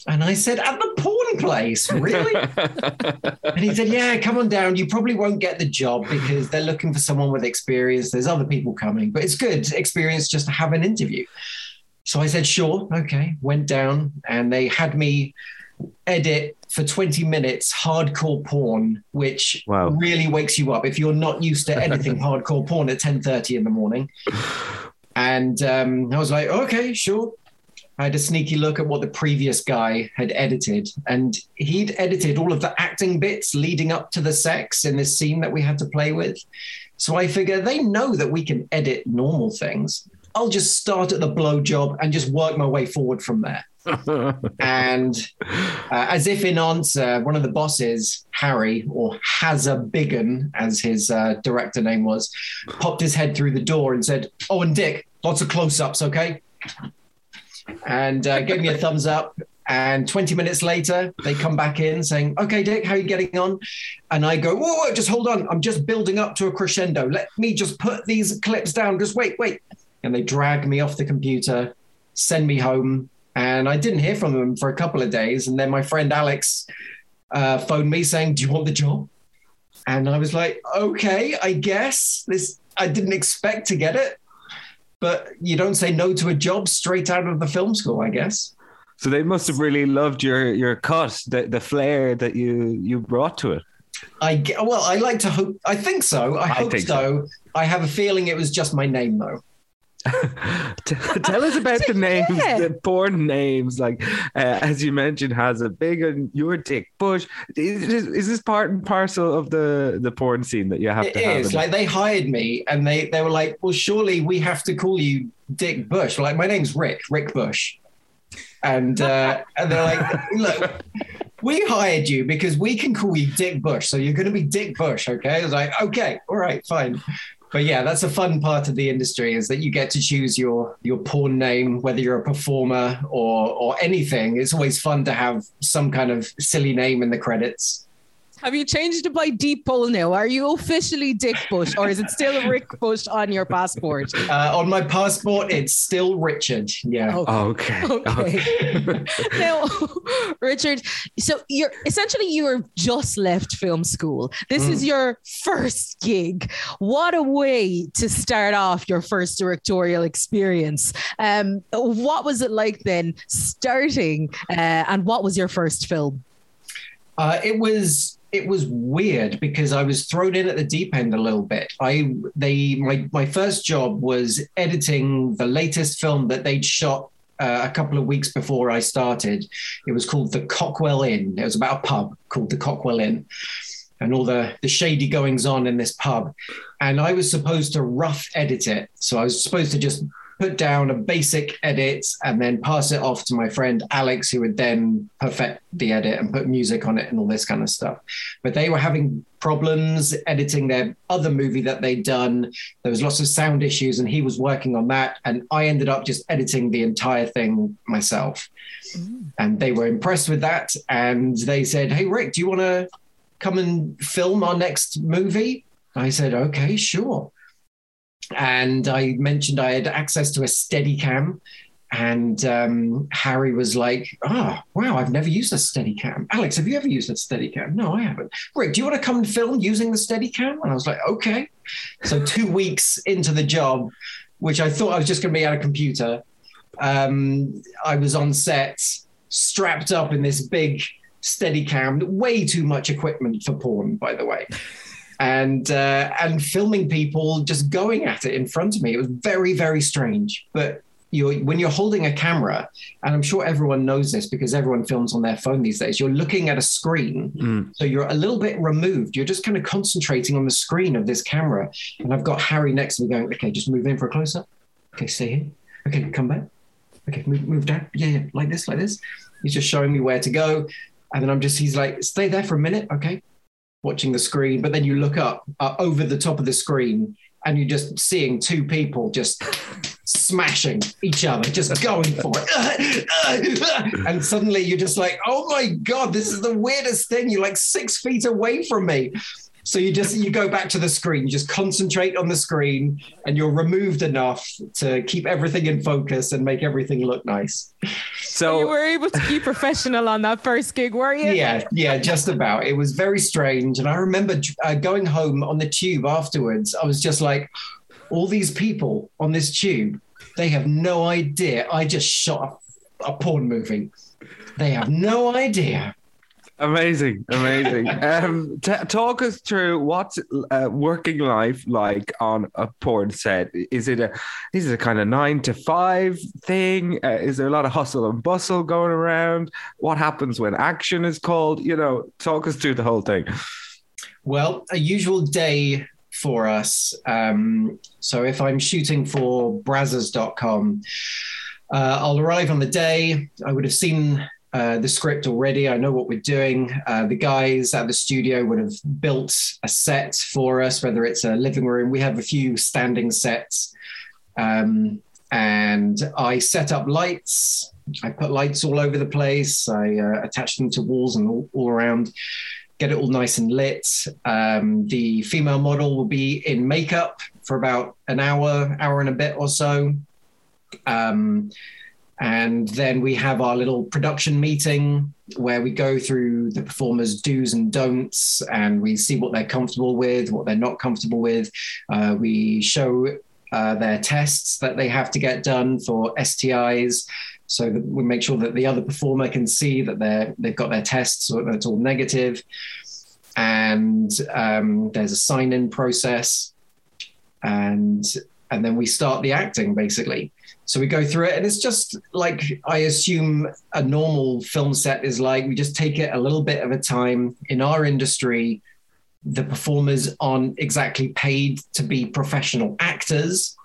And I said, at the porn place, really? and he said, yeah, come on down. You probably won't get the job because they're looking for someone with experience. There's other people coming, but it's good experience just to have an interview. So I said, sure, okay. Went down and they had me edit for 20 minutes hardcore porn, which wow. really wakes you up if you're not used to editing hardcore porn at 10:30 in the morning. And um, I was like, okay, sure. I had a sneaky look at what the previous guy had edited, and he'd edited all of the acting bits leading up to the sex in this scene that we had to play with. So I figure they know that we can edit normal things. I'll just start at the blow job and just work my way forward from there. and uh, as if in answer, one of the bosses, Harry, or Hazabigan, as his uh, director name was, popped his head through the door and said, Oh, and Dick, lots of close ups, okay? And uh, gave me a thumbs up. And 20 minutes later, they come back in saying, Okay, Dick, how are you getting on? And I go, whoa, whoa, just hold on. I'm just building up to a crescendo. Let me just put these clips down. Just wait, wait. And they drag me off the computer, send me home. And I didn't hear from them for a couple of days. And then my friend Alex uh, phoned me saying, Do you want the job? And I was like, Okay, I guess. This I didn't expect to get it but you don't say no to a job straight out of the film school, I guess. So they must have really loved your your cut, the the flair that you you brought to it. I well, I like to hope. I think so. I, I hope so. so. I have a feeling it was just my name, though. Tell us about the names, yeah. the porn names. Like uh, as you mentioned, has a big and your Dick Bush. Is, is, this part and parcel of the the porn scene that you have it to have? It is. Like they hired me, and they they were like, "Well, surely we have to call you Dick Bush." Like my name's Rick, Rick Bush, and uh, and they're like, "Look." We hired you because we can call you Dick Bush, so you're going to be Dick Bush, okay? I was like, okay, all right, fine but yeah, that's a fun part of the industry is that you get to choose your your porn name, whether you're a performer or or anything. It's always fun to have some kind of silly name in the credits. Have you changed it by deed poll now? Are you officially Dick Bush, or is it still Rick Bush on your passport? Uh, on my passport, it's still Richard. Yeah. Okay. Okay. okay. now, Richard, so you're essentially you were just left film school. This mm. is your first gig. What a way to start off your first directorial experience. Um, what was it like then, starting, uh, and what was your first film? Uh, it was it was weird because I was thrown in at the deep end a little bit. I they my my first job was editing the latest film that they'd shot uh, a couple of weeks before I started. It was called the Cockwell Inn. It was about a pub called the Cockwell Inn and all the, the shady goings on in this pub. And I was supposed to rough edit it. So I was supposed to just put down a basic edit and then pass it off to my friend Alex, who would then perfect the edit and put music on it and all this kind of stuff. But they were having problems editing their other movie that they'd done. There was lots of sound issues, and he was working on that. And I ended up just editing the entire thing myself. Mm. And they were impressed with that. And they said, Hey, Rick, do you want to come and film our next movie? I said, Okay, sure and I mentioned I had access to a Steadicam. And um, Harry was like, "Ah, oh, wow! I've never used a Steadicam." Alex, have you ever used a Steadicam? No, I haven't. Rick, do you want to come and film using the Steadicam? And I was like, "Okay." So two weeks into the job, which I thought I was just going to be at a computer, um, I was on set, strapped up in this big Steadicam. Way too much equipment for porn, by the way and uh, and filming people just going at it in front of me. It was very very strange, but. You're, when you're holding a camera, and I'm sure everyone knows this because everyone films on their phone these days, you're looking at a screen. Mm. So you're a little bit removed. You're just kind of concentrating on the screen of this camera. And I've got Harry next to me going, okay, just move in for a close up. Okay, stay here. Okay, come back. Okay, move, move down. Yeah, yeah, like this, like this. He's just showing me where to go. And then I'm just, he's like, stay there for a minute. Okay watching the screen, but then you look up uh, over the top of the screen and you're just seeing two people just smashing each other, just going for it. and suddenly you're just like, oh my God, this is the weirdest thing. You're like six feet away from me. So you just you go back to the screen, you just concentrate on the screen, and you're removed enough to keep everything in focus and make everything look nice. So you were able to keep professional on that first gig, were you? Yeah, yeah, just about. It was very strange, and I remember uh, going home on the tube afterwards. I was just like, all these people on this tube, they have no idea. I just shot a, a porn movie. They have no idea. Amazing, amazing. um, t- talk us through what's uh, working life like on a porn set. Is it a is it a kind of nine to five thing? Uh, is there a lot of hustle and bustle going around? What happens when action is called? You know, talk us through the whole thing. Well, a usual day for us. Um, so if I'm shooting for Brazzers.com, uh, I'll arrive on the day. I would have seen uh, the script already. I know what we're doing. Uh, the guys at the studio would have built a set for us, whether it's a living room. We have a few standing sets. Um, and I set up lights. I put lights all over the place. I uh, attach them to walls and all, all, around, get it all nice and lit. Um, the female model will be in makeup for about an hour, hour and a bit or so. Um, and then we have our little production meeting where we go through the performers' do's and don'ts and we see what they're comfortable with, what they're not comfortable with. Uh, we show uh, their tests that they have to get done for STIs. So that we make sure that the other performer can see that they're, they've got their tests, so it's all negative. And um, there's a sign in process. And, and then we start the acting basically. So we go through it, and it's just like I assume a normal film set is like. We just take it a little bit of a time. In our industry, the performers aren't exactly paid to be professional actors.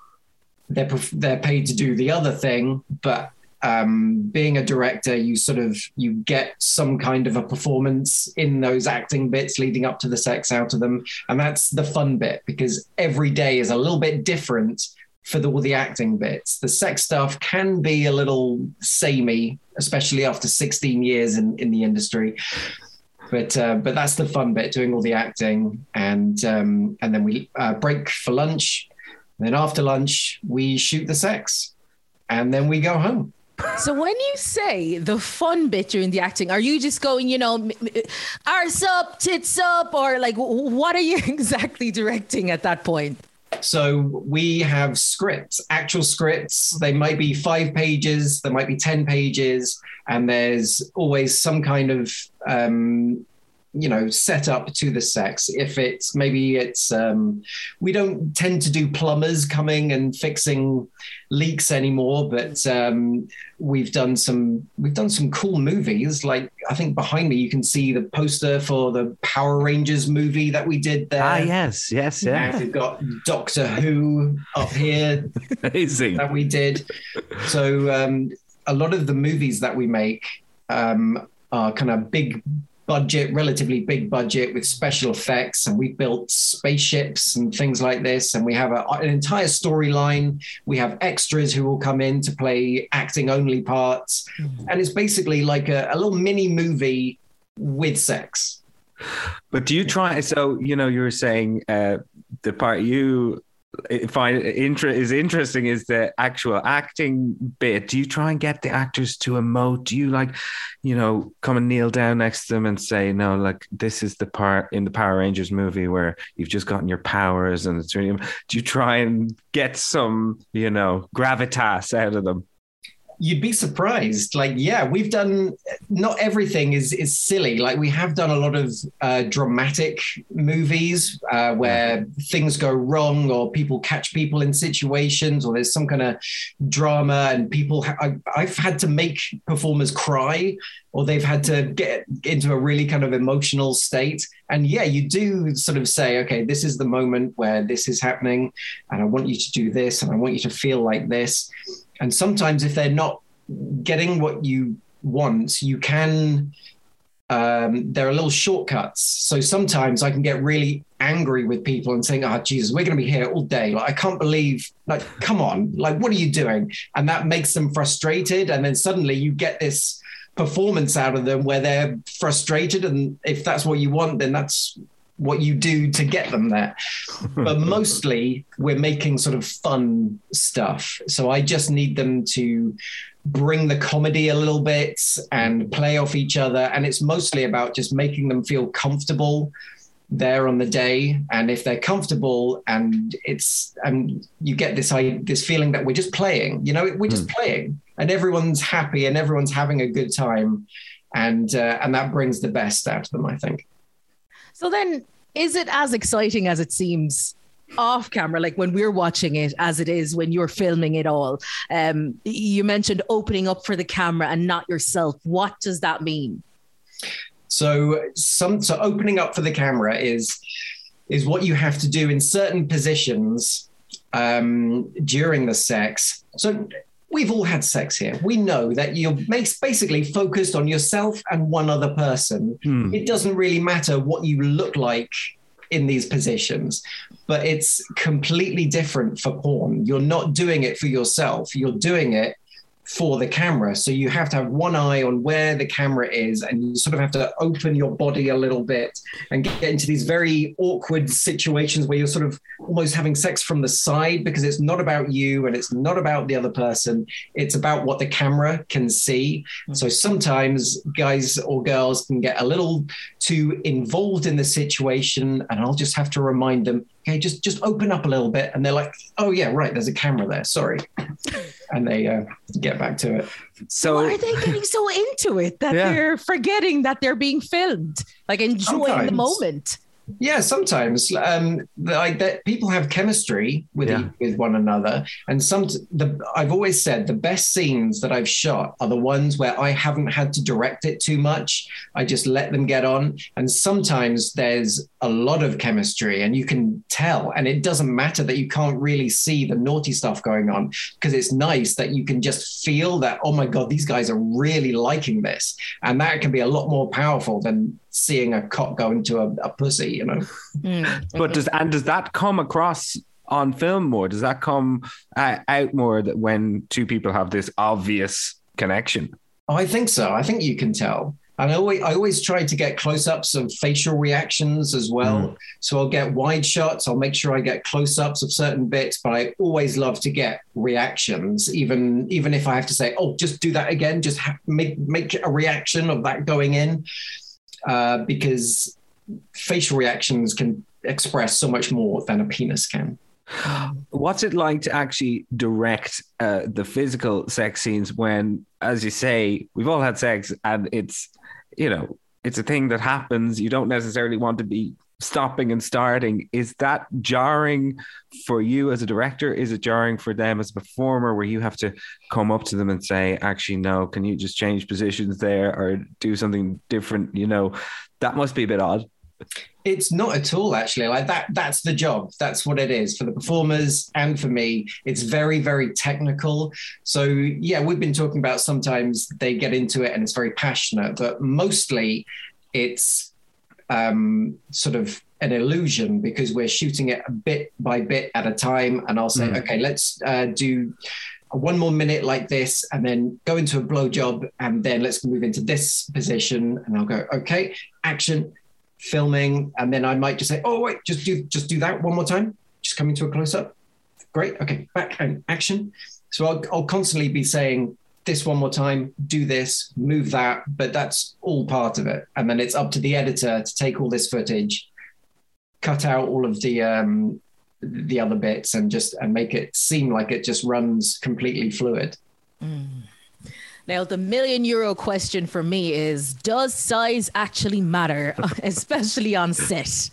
They're they're paid to do the other thing, but um, being a director, you sort of you get some kind of a performance in those acting bits leading up to the sex out of them, and that's the fun bit because every day is a little bit different for the, all the acting bits. The sex stuff can be a little samey, especially after 16 years in, in the industry. But uh, but that's the fun bit, doing all the acting, and um, and then we uh, break for lunch. And then after lunch, we shoot the sex, and then we go home. So when you say the fun bit during the acting, are you just going, you know, arse up, tits up, or like what are you exactly directing at that point? So we have scripts, actual scripts. They might be five pages, there might be 10 pages, and there's always some kind of um, you know set up to the sex if it's maybe it's um we don't tend to do plumbers coming and fixing leaks anymore but um we've done some we've done some cool movies like i think behind me you can see the poster for the power rangers movie that we did there Ah, yes, yes, yeah. We've got doctor who up here Amazing. that we did so um a lot of the movies that we make um are kind of big budget, relatively big budget with special effects, and we built spaceships and things like this. And we have a, an entire storyline. We have extras who will come in to play acting only parts, and it's basically like a, a little mini movie with sex. But do you try? So you know, you were saying uh, the part you find inter- is interesting is the actual acting bit. Do you try and get the actors to emote? Do you like, you know, come and kneel down next to them and say, "No, like this is the part in the Power Rangers movie where you've just gotten your powers and it's really." Do you try and get some, you know, gravitas out of them? You'd be surprised. Like, yeah, we've done not everything is is silly. Like, we have done a lot of uh, dramatic movies uh, where things go wrong, or people catch people in situations, or there's some kind of drama, and people. Ha- I, I've had to make performers cry, or they've had to get into a really kind of emotional state. And yeah, you do sort of say, okay, this is the moment where this is happening, and I want you to do this, and I want you to feel like this. And sometimes, if they're not getting what you want, you can. Um, there are little shortcuts. So sometimes I can get really angry with people and saying, "Oh, Jesus, we're going to be here all day. Like, I can't believe. Like, come on. Like, what are you doing?" And that makes them frustrated. And then suddenly you get this performance out of them where they're frustrated. And if that's what you want, then that's what you do to get them there. but mostly we're making sort of fun stuff. So I just need them to bring the comedy a little bit and play off each other. And it's mostly about just making them feel comfortable there on the day and if they're comfortable and it's and you get this I, this feeling that we're just playing you know we're just playing and everyone's happy and everyone's having a good time and uh, and that brings the best out of them i think So then, is it as exciting as it seems off camera, like when we're watching it, as it is when you're filming it all? Um, you mentioned opening up for the camera and not yourself. What does that mean? So some so opening up for the camera is is what you have to do in certain positions um, during the sex. So we've all had sex here. We know that you're basically focused on yourself and one other person. Hmm. It doesn't really matter what you look like in these positions, but it's completely different for porn. You're not doing it for yourself. You're doing it for the camera. So you have to have one eye on where the camera is, and you sort of have to open your body a little bit and get into these very awkward situations where you're sort of almost having sex from the side because it's not about you and it's not about the other person. It's about what the camera can see. Mm-hmm. So sometimes guys or girls can get a little too involved in the situation, and I'll just have to remind them, okay, just just open up a little bit, and they're like, oh yeah, right, there's a camera there. Sorry, and they uh, get back to it. So Are they getting so into it that Yeah. they're forgetting that they're being filmed, like enjoying the moment? Yeah, sometimes. Um, like that people have chemistry with Yeah. with one another, and some the I've always said the best scenes that I've shot are the ones where I haven't had to direct it too much. I just let them get on, and sometimes there's a lot of chemistry, and you can tell, and it doesn't matter that you can't really see the naughty stuff going on because it's nice that you can just feel that oh my god, these guys are really liking this, and that can be a lot more powerful than seeing a cock go into a, a pussy, you know. But does and does that come across on film more? Does that come uh, out more that when two people have this obvious connection? Oh, I think so. I think you can tell. And I always, I always try to get close ups of facial reactions as well. So I'll get wide shots. I'll make sure I get close ups of certain bits, but I always love to get reactions, even even if I have to say, "Oh, just do that again." Just ha- make make a reaction of that going in, uh, because facial reactions can express so much more than a penis can. What's it like to actually direct uh, the physical sex scenes when, as you say, we've all had sex and it's, you know, it's a thing that happens. You don't necessarily want to be stopping and starting. Is that jarring for you as a director? Is it jarring for them as a performer where you have to come up to them and say, actually, no, can you just change positions there or do something different? You know, that must be a bit odd. It's not at all actually. Like that that's the job. That's what it is for the performers and for me. It's very very technical. So yeah, we've been talking about sometimes they get into it and it's very passionate, but mostly it's um, sort of an illusion because we're shooting it a bit by bit at a time and I'll say, mm. "Okay, let's uh, do one more minute like this and then go into a blow job and then let's move into this position and I'll go, okay, action, filming, and then I might just say, "Oh wait, just do just do that one more time. Just coming to a close up. Great. Okay, back and action." So I'll, I'll constantly be saying this one more time, do this, move that, but that's all part of it. And then it's up to the editor to take all this footage, cut out all of the um, the other bits, and just and make it seem like it just runs completely fluid. Mm. Now, the million euro question for me is Does size actually matter, especially on set?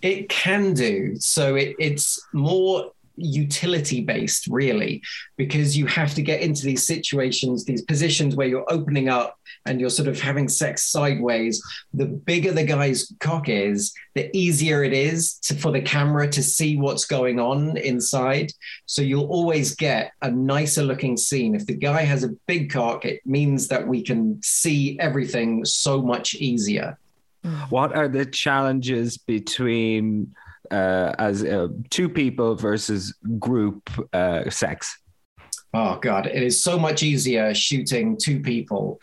It can do. So it, it's more utility based, really, because you have to get into these situations, these positions where you're opening up and you're sort of having sex sideways. The bigger the guy's cock is, the easier it is to, for the camera to see what's going on inside. So you'll always get a nicer looking scene. If the guy has a big cock, it means that we can see everything so much easier. What are the challenges between uh, as uh, two people versus group uh, sex? Oh God, it is so much easier shooting two people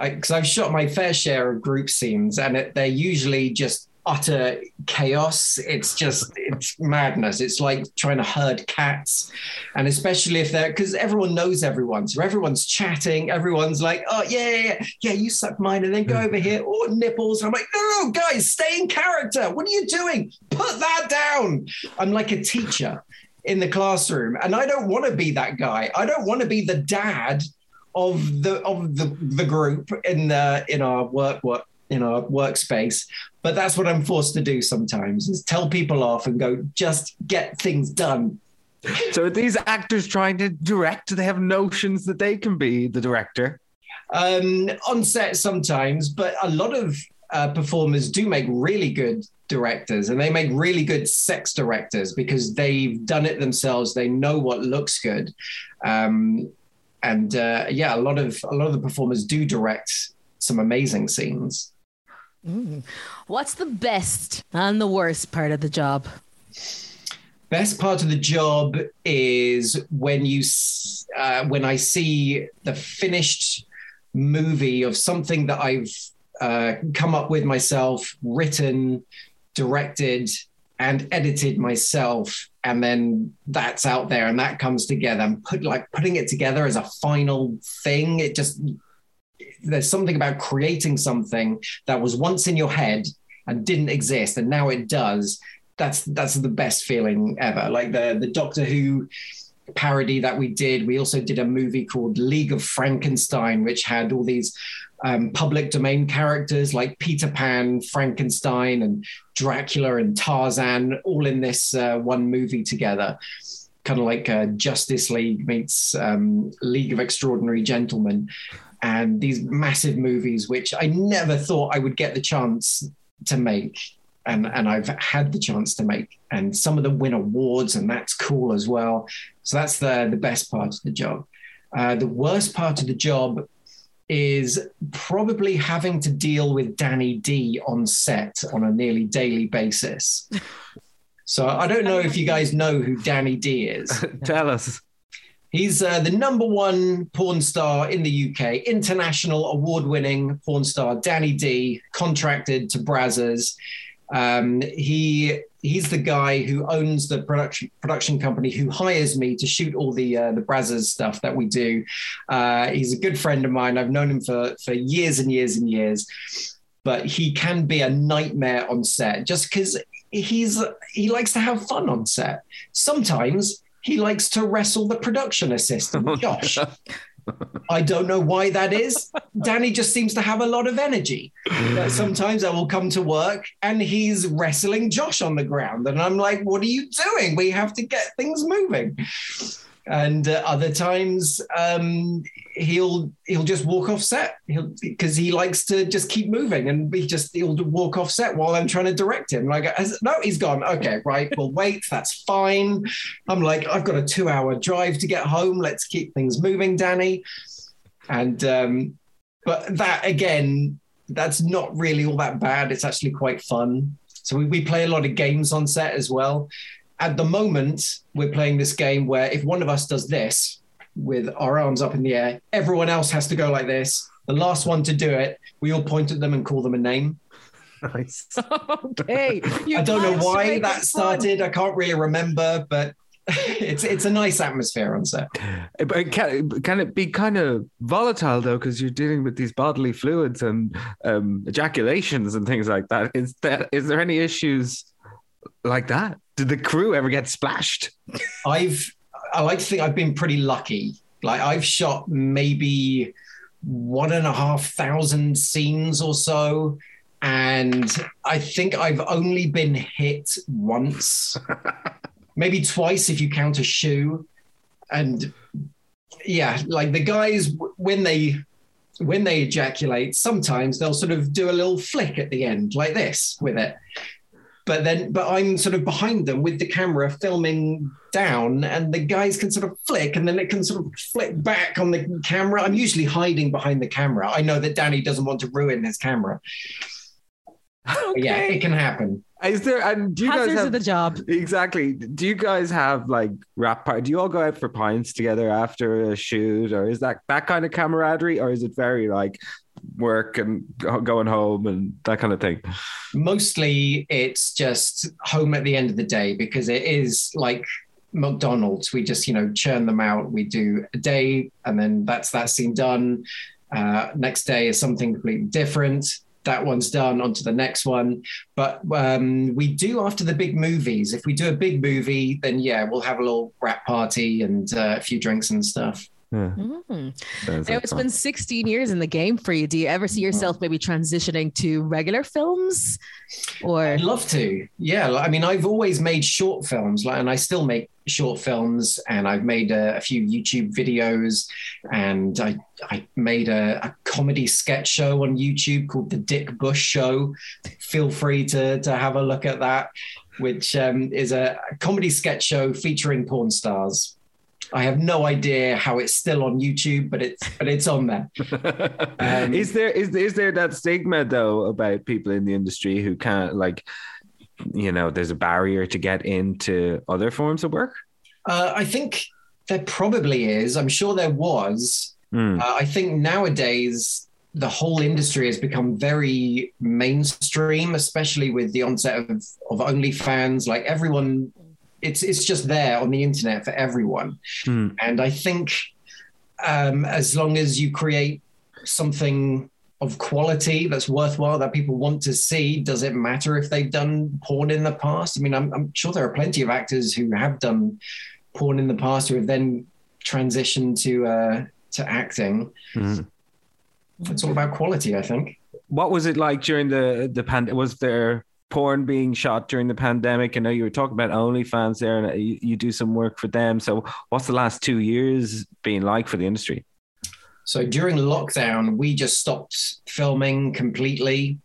because I've shot my fair share of group scenes, and it, they're usually just utter chaos. It's just it's madness. It's like trying to herd cats, and especially if they're because everyone knows everyone, so everyone's chatting. Everyone's like, "Oh yeah, yeah, yeah, you suck mine, and then go over here. Oh nipples." And I'm like, "No, no, guys, stay in character. What are you doing? Put that down." I'm like a teacher in the classroom, and I don't want to be that guy. I don't want to be the dad of the of the the group in the in our work work in our workspace. But that's what I'm forced to do sometimes is tell people off and go, just get things done. So are these actors trying to direct? They have notions that they can be the director? Um, on set sometimes, but a lot of uh, performers do make really good directors and they make really good sex directors because they've done it themselves. They know what looks good. Um, and uh, yeah, a lot of a lot of the performers do direct some amazing scenes. Mm. What's the best and the worst part of the job? Best part of the job is when you uh, when I see the finished movie of something that I've uh, come up with myself, written, directed, and edited myself, and then that's out there and that comes together and put like putting it together as a final thing. It just there's something about creating something that was once in your head and didn't exist and now it does. That's that's the best feeling ever. Like the the doctor who parody that we did we also did a movie called league of frankenstein which had all these um, public domain characters like peter pan frankenstein and dracula and tarzan all in this uh, one movie together. Kind of like uh, justice league meets um, league of extraordinary gentlemen and these massive movies, which I never thought I would get the chance to make. And, and I've had the chance to make, and some of them win awards, and that's cool as well. So that's the the best part of the job. Uh, the worst part of the job is probably having to deal with Danny D on set on a nearly daily basis. So I don't know if you guys know who Danny D is. Tell us. He's uh, the number one porn star in the UK, international award winning porn star, Danny D, contracted to Brazzers. Um, he he's the guy who owns the production production company who hires me to shoot all the uh, the Brazzers stuff that we do. Uh, he's a good friend of mine. I've known him for for years and years and years, but he can be a nightmare on set just because he's he likes to have fun on set. Sometimes he likes to wrestle the production assistant, Josh. I don't know why that is. Danny just seems to have a lot of energy. But sometimes I will come to work and he's wrestling Josh on the ground. And I'm like, what are you doing? We have to get things moving. And uh, other times um, he'll he'll just walk off set because he likes to just keep moving and he just he'll walk off set while I'm trying to direct him. Like no, he's gone. Okay, right. Well, wait, that's fine. I'm like, I've got a two hour drive to get home. Let's keep things moving, Danny. And um, but that again, that's not really all that bad. It's actually quite fun. So we, we play a lot of games on set as well. At the moment, we're playing this game where if one of us does this with our arms up in the air, everyone else has to go like this. The last one to do it, we all point at them and call them a name. Nice. okay. I don't know why that started. I can't really remember, but it's it's a nice atmosphere on set. But can, can it be kind of volatile though, because you're dealing with these bodily fluids and um, ejaculations and things like that? Is that is there any issues like that? Did the crew ever get splashed? I've I like to think I've been pretty lucky. Like I've shot maybe one and a half thousand scenes or so. And I think I've only been hit once, maybe twice if you count a shoe. And yeah, like the guys when they when they ejaculate, sometimes they'll sort of do a little flick at the end like this with it but then but i'm sort of behind them with the camera filming down and the guys can sort of flick and then it can sort of flick back on the camera. I'm usually hiding behind the camera. I know that danny doesn't want to ruin his camera. Okay. yeah it can happen. Is there and do you Hazards guys have of the job. Exactly. Do you guys have like rap part? do you all go out for pints together after a shoot or is that that kind of camaraderie or is it very like work and going home and that kind of thing? Mostly it's just home at the end of the day because it is like McDonald's. We just, you know, churn them out. We do a day and then that's that scene done. Uh, next day is something completely different. That one's done, on to the next one. But um, we do after the big movies. If we do a big movie, then yeah, we'll have a little wrap party and uh, a few drinks and stuff. Yeah. Mm. Now, it's been 16 years in the game for you. Do you ever see yourself maybe transitioning to regular films? Or I'd love to. Yeah, I mean, I've always made short films, like, and I still make short films, and I've made a, a few YouTube videos, and I I made a, a, comedy sketch show on YouTube called The Dick Bush Show. Feel free to to have a look at that, which um, is a comedy sketch show featuring porn stars. I have no idea how it's still on YouTube, but it's but it's on there. Um, is there is is there that stigma though about people in the industry who can't like, you know, there's a barrier to get into other forms of work? Uh, I think there probably is. I'm sure there was. Mm. Uh, I think nowadays the whole industry has become very mainstream, especially with the onset of, of OnlyFans. Like everyone it's it's just there on the internet for everyone. Mm. And I think um, as long as you create something of quality that's worthwhile that people want to see, does it matter if they've done porn in the past? I mean, I'm, I'm sure there are plenty of actors who have done porn in the past who have then transitioned to uh, to acting. Mm. It's all about quality, I think. What was it like during the the pandemic? Was there porn being shot during the pandemic. I know you were talking about OnlyFans there, and you, you do some work for them. So, what's the last two years been like for the industry? So during lockdown, we just stopped filming completely.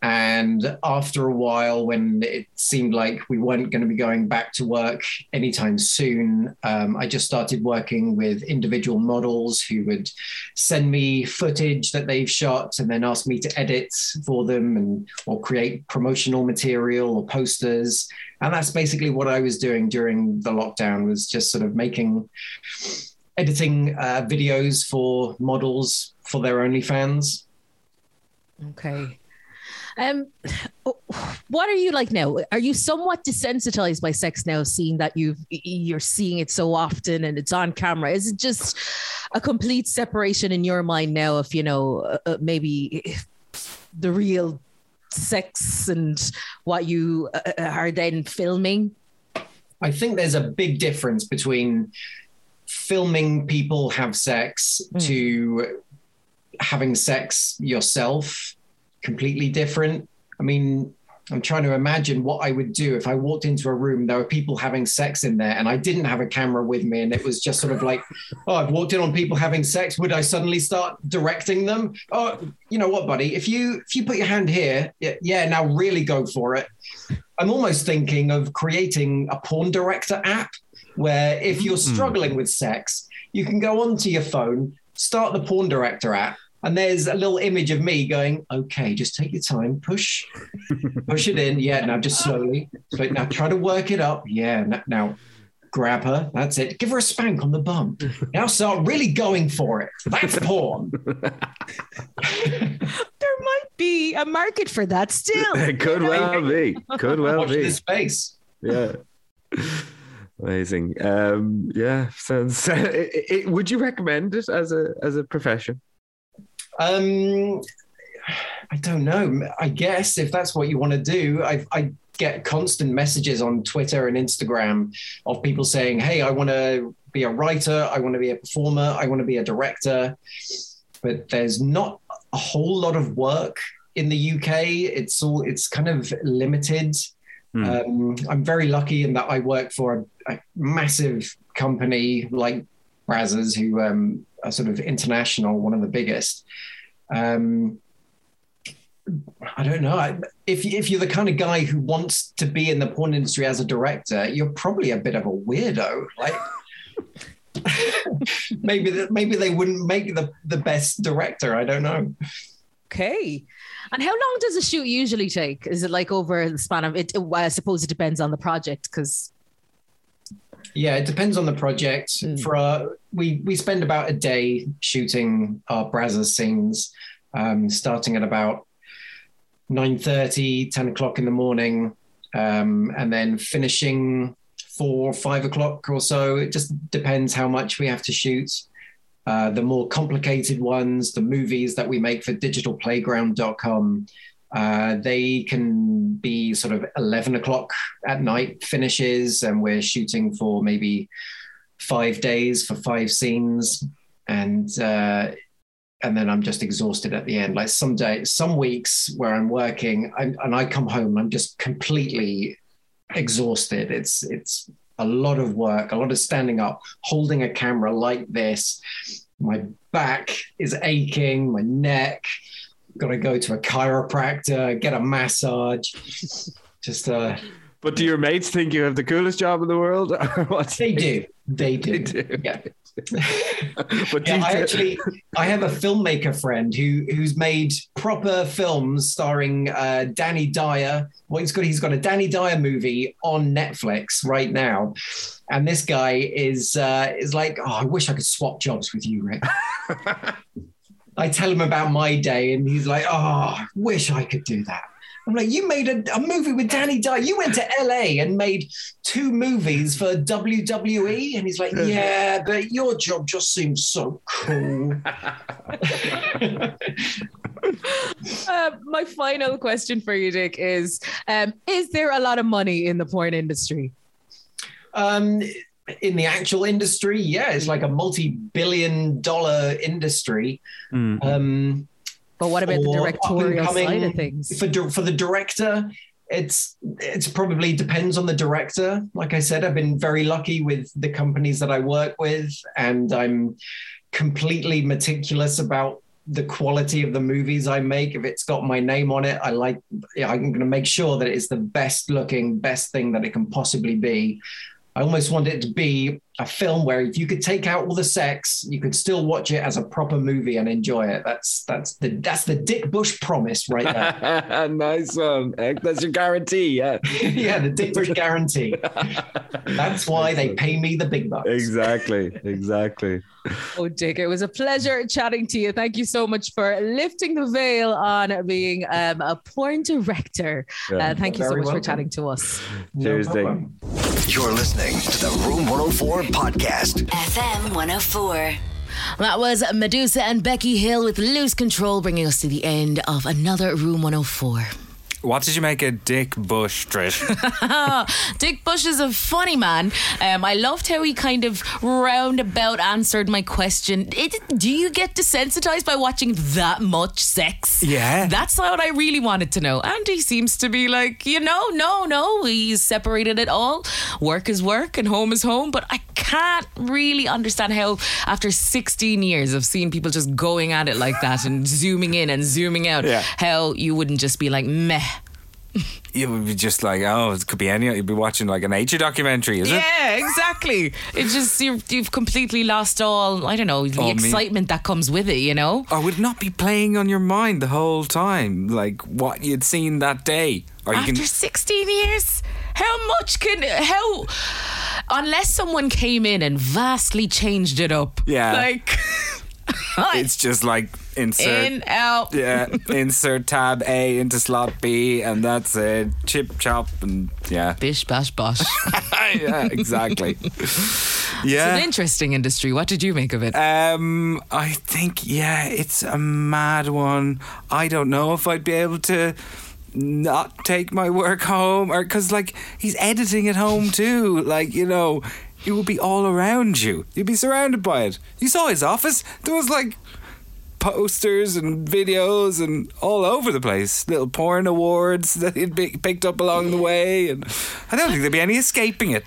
And after a while, when it seemed like we weren't going to be going back to work anytime soon, um, I just started working with individual models who would send me footage that they've shot and then ask me to edit for them and or create promotional material or posters. And that's basically what I was doing during the lockdown was just sort of making editing uh, videos for models for their OnlyFans. Okay. Um, what are you like now? Are you somewhat desensitized by sex now, seeing that you've you're seeing it so often and it's on camera? Is it just a complete separation in your mind now of you know uh, uh maybe the real sex and what you uh, are then filming? I think there's a big difference between filming people have sex Mm. to having sex yourself completely different. I mean, I'm trying to imagine what I would do if I walked into a room, there were people having sex in there, and I didn't have a camera with me, and it was just sort of like, oh, I've walked in on people having sex. Would I suddenly start directing them? Oh, you know what, buddy? If you if you put your hand here, yeah, yeah now really go for it. I'm almost thinking of creating a porn director app where if you're hmm. struggling with sex, you can go onto your phone, start the porn director app, and there's a little image of me going, okay, just take your time, push, push it in. Yeah, now just slowly. So now try to work it up. Yeah, n- now grab her. That's it. Give her a spank on the bum. Now start really going for it. That's porn. There might be a market for that still. It could well be. Could well Watch be. this space. Yeah. Amazing. Um, yeah. Sounds. it, it, would you recommend it as a as a profession? Um, I don't know. I guess if that's what you want to do, I, I get constant messages on Twitter and Instagram of people saying, "Hey, I want to be a writer. I want to be a performer. I want to be a director." But there's not a whole lot of work in the UK. It's all it's kind of limited. Um, I'm very lucky in that I work for a, a massive company like Brazzers, who um, are sort of international, one of the biggest. Um, I don't know. I, if if you're the kind of guy who wants to be in the porn industry as a director, you're probably a bit of a weirdo. Like maybe that maybe they wouldn't make the the best director. I don't know. Okay. And how long does a shoot usually take? Is it like over the span of it? I suppose it depends on the project because Yeah, it depends on the project. For our, we we spend about a day shooting our Brazzers scenes, um, starting at about 9.30, 10 o'clock in the morning, um, and then finishing four, five o'clock or so. It just depends how much we have to shoot. Uh, the more complicated ones, the movies that we make for digitalplayground.com, uh, they can be sort of 11 o'clock at night finishes, and we're shooting for maybe five days for five scenes. And uh, and then I'm just exhausted at the end. Like some days, some weeks where I'm working I'm, and I come home, I'm just completely exhausted. It's it's a lot of work, a lot of standing up, holding a camera like this. My back is aching, my neck. Got to go to a chiropractor, get a massage. Just uh, But do your mates think you have the coolest job in the world? they what? They do. They do. Yeah. but Yeah, you actually I have a filmmaker friend who who's made proper films starring uh, Danny Dyer. Well, he's got he's got a Danny Dyer movie on Netflix right now, and this guy is uh, is like, oh, I wish I could swap jobs with you, Rick. I tell him about my day, and he's like, oh, I wish I could do that. I'm like, you made a, a movie with Danny Dyer. You went to LA and made two movies for WWE. And he's like, yeah, but your job just seems so cool. uh, my final question for you, Dick, is: um, Is there a lot of money in the porn industry? Um, in the actual industry, yeah, it's like a multi-billion dollar industry. Um, but what about the directorial side of things? For for the director, it's it's probably depends on the director. Like I said, I've been very lucky with the companies that I work with, and I'm completely meticulous about the quality of the movies I make. If it's got my name on it, I like. I'm going to make sure that it's the best looking, best thing that it can possibly be. I almost want it to be a film where if you could take out all the sex, you could still watch it as a proper movie and enjoy it. That's that's the that's the Dick Bush promise right there. nice one. That's your guarantee, yeah. yeah, the Dick Bush guarantee. That's why they pay me the big bucks. Exactly, exactly. Oh, Dick, it was a pleasure chatting to you. Thank you so much for lifting the veil on being um, a porn director. Yeah. Uh, thank you so Very much for chatting to us. Cheers, Dick. You're listening to the Room 104 podcast. FM 104. That was Meduza and Becky Hill with Lose Control, bringing us to the end of another Room 104. What did you make of Dick Bush, Trish? Dick Bush is a funny man. Um, I loved how he kind of roundabout answered my question. It, do you get desensitized by watching that much sex? Yeah. That's what I really wanted to know. And he seems to be like, you know, no, no, he's separated it all. Work is work and home is home. But I can't really understand how, after 16 years of seeing people just going at it like that and zooming in and zooming out, Yeah. how you wouldn't just be like, meh. You would be just like, oh, it could be any. You'd be watching like a nature documentary, is it? Yeah, exactly. It just you're, you've completely lost all. I don't know the Oh, me- excitement that comes with it. You know. Or would it not be playing on your mind the whole time, like what you'd seen that day? Or you After can 16 years, how much can how? Unless someone came in and vastly changed it up. Yeah. Like it's just like insert in out. yeah, insert tab A into slot B, and that's it. Chip chop, and yeah, bish bash bosh. yeah, exactly. Yeah, it's an interesting industry. What did you make of it? Um, I think yeah, it's a mad one. I don't know if I'd be able to not take my work home, or because like he's editing at home too. Like you know, it would be all around you. You'd be surrounded by it. You saw his office. There was like posters and videos and all over the place. Little porn awards that he'd be picked up along the way, and I don't think there'd be any escaping it.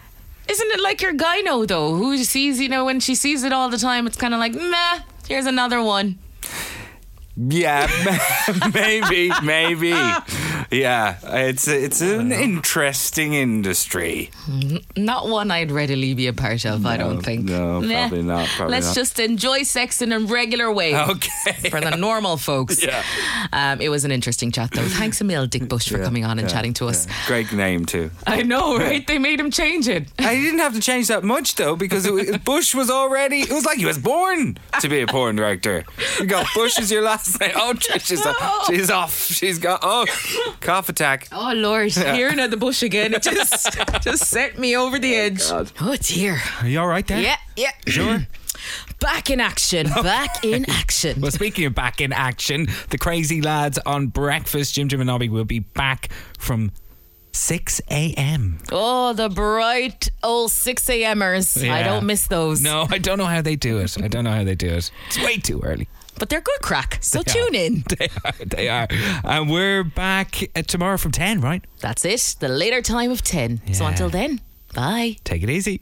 Isn't it like your gyno though, who sees you know when she sees it all the time? It's kind of like meh. Here's another one. Yeah, maybe, maybe. Yeah, it's it's an interesting industry. Not one I'd readily be a part of. I don't think. No, Meh. probably not. Probably Let's not. just enjoy sex in a regular way. Okay. For the normal folks. Yeah. Um, it was an interesting chat though. Thanks a mil, Dick Bush, for coming on and yeah, chatting to us. Great name too. I know, right? They made him change it. I didn't have to change that much though because it was, Bush was already. It was like he was born to be a porn director. You got Bush as your last name. Oh, Trish is off. She's off. She's got oh cough attack. Oh Lord, Yeah. hearing of the bush again, it just just sent me over the oh, edge. Oh, dear. Are you all right there? Yeah, yeah. Sure. Back in action. Back in action. Well, speaking of back in action, the crazy lads on breakfast, Jim Jim and Nobby will be back from 6 a.m. Oh, the bright old 6 a.m.ers. I don't miss those. No, I don't know how they do it. I don't know how they do it. It's way too early. But they're good crack. So They tune are. in. They are. They are. And we're back uh, tomorrow from 10, right? That's it. The later time of 10. So until then, bye. Take it easy.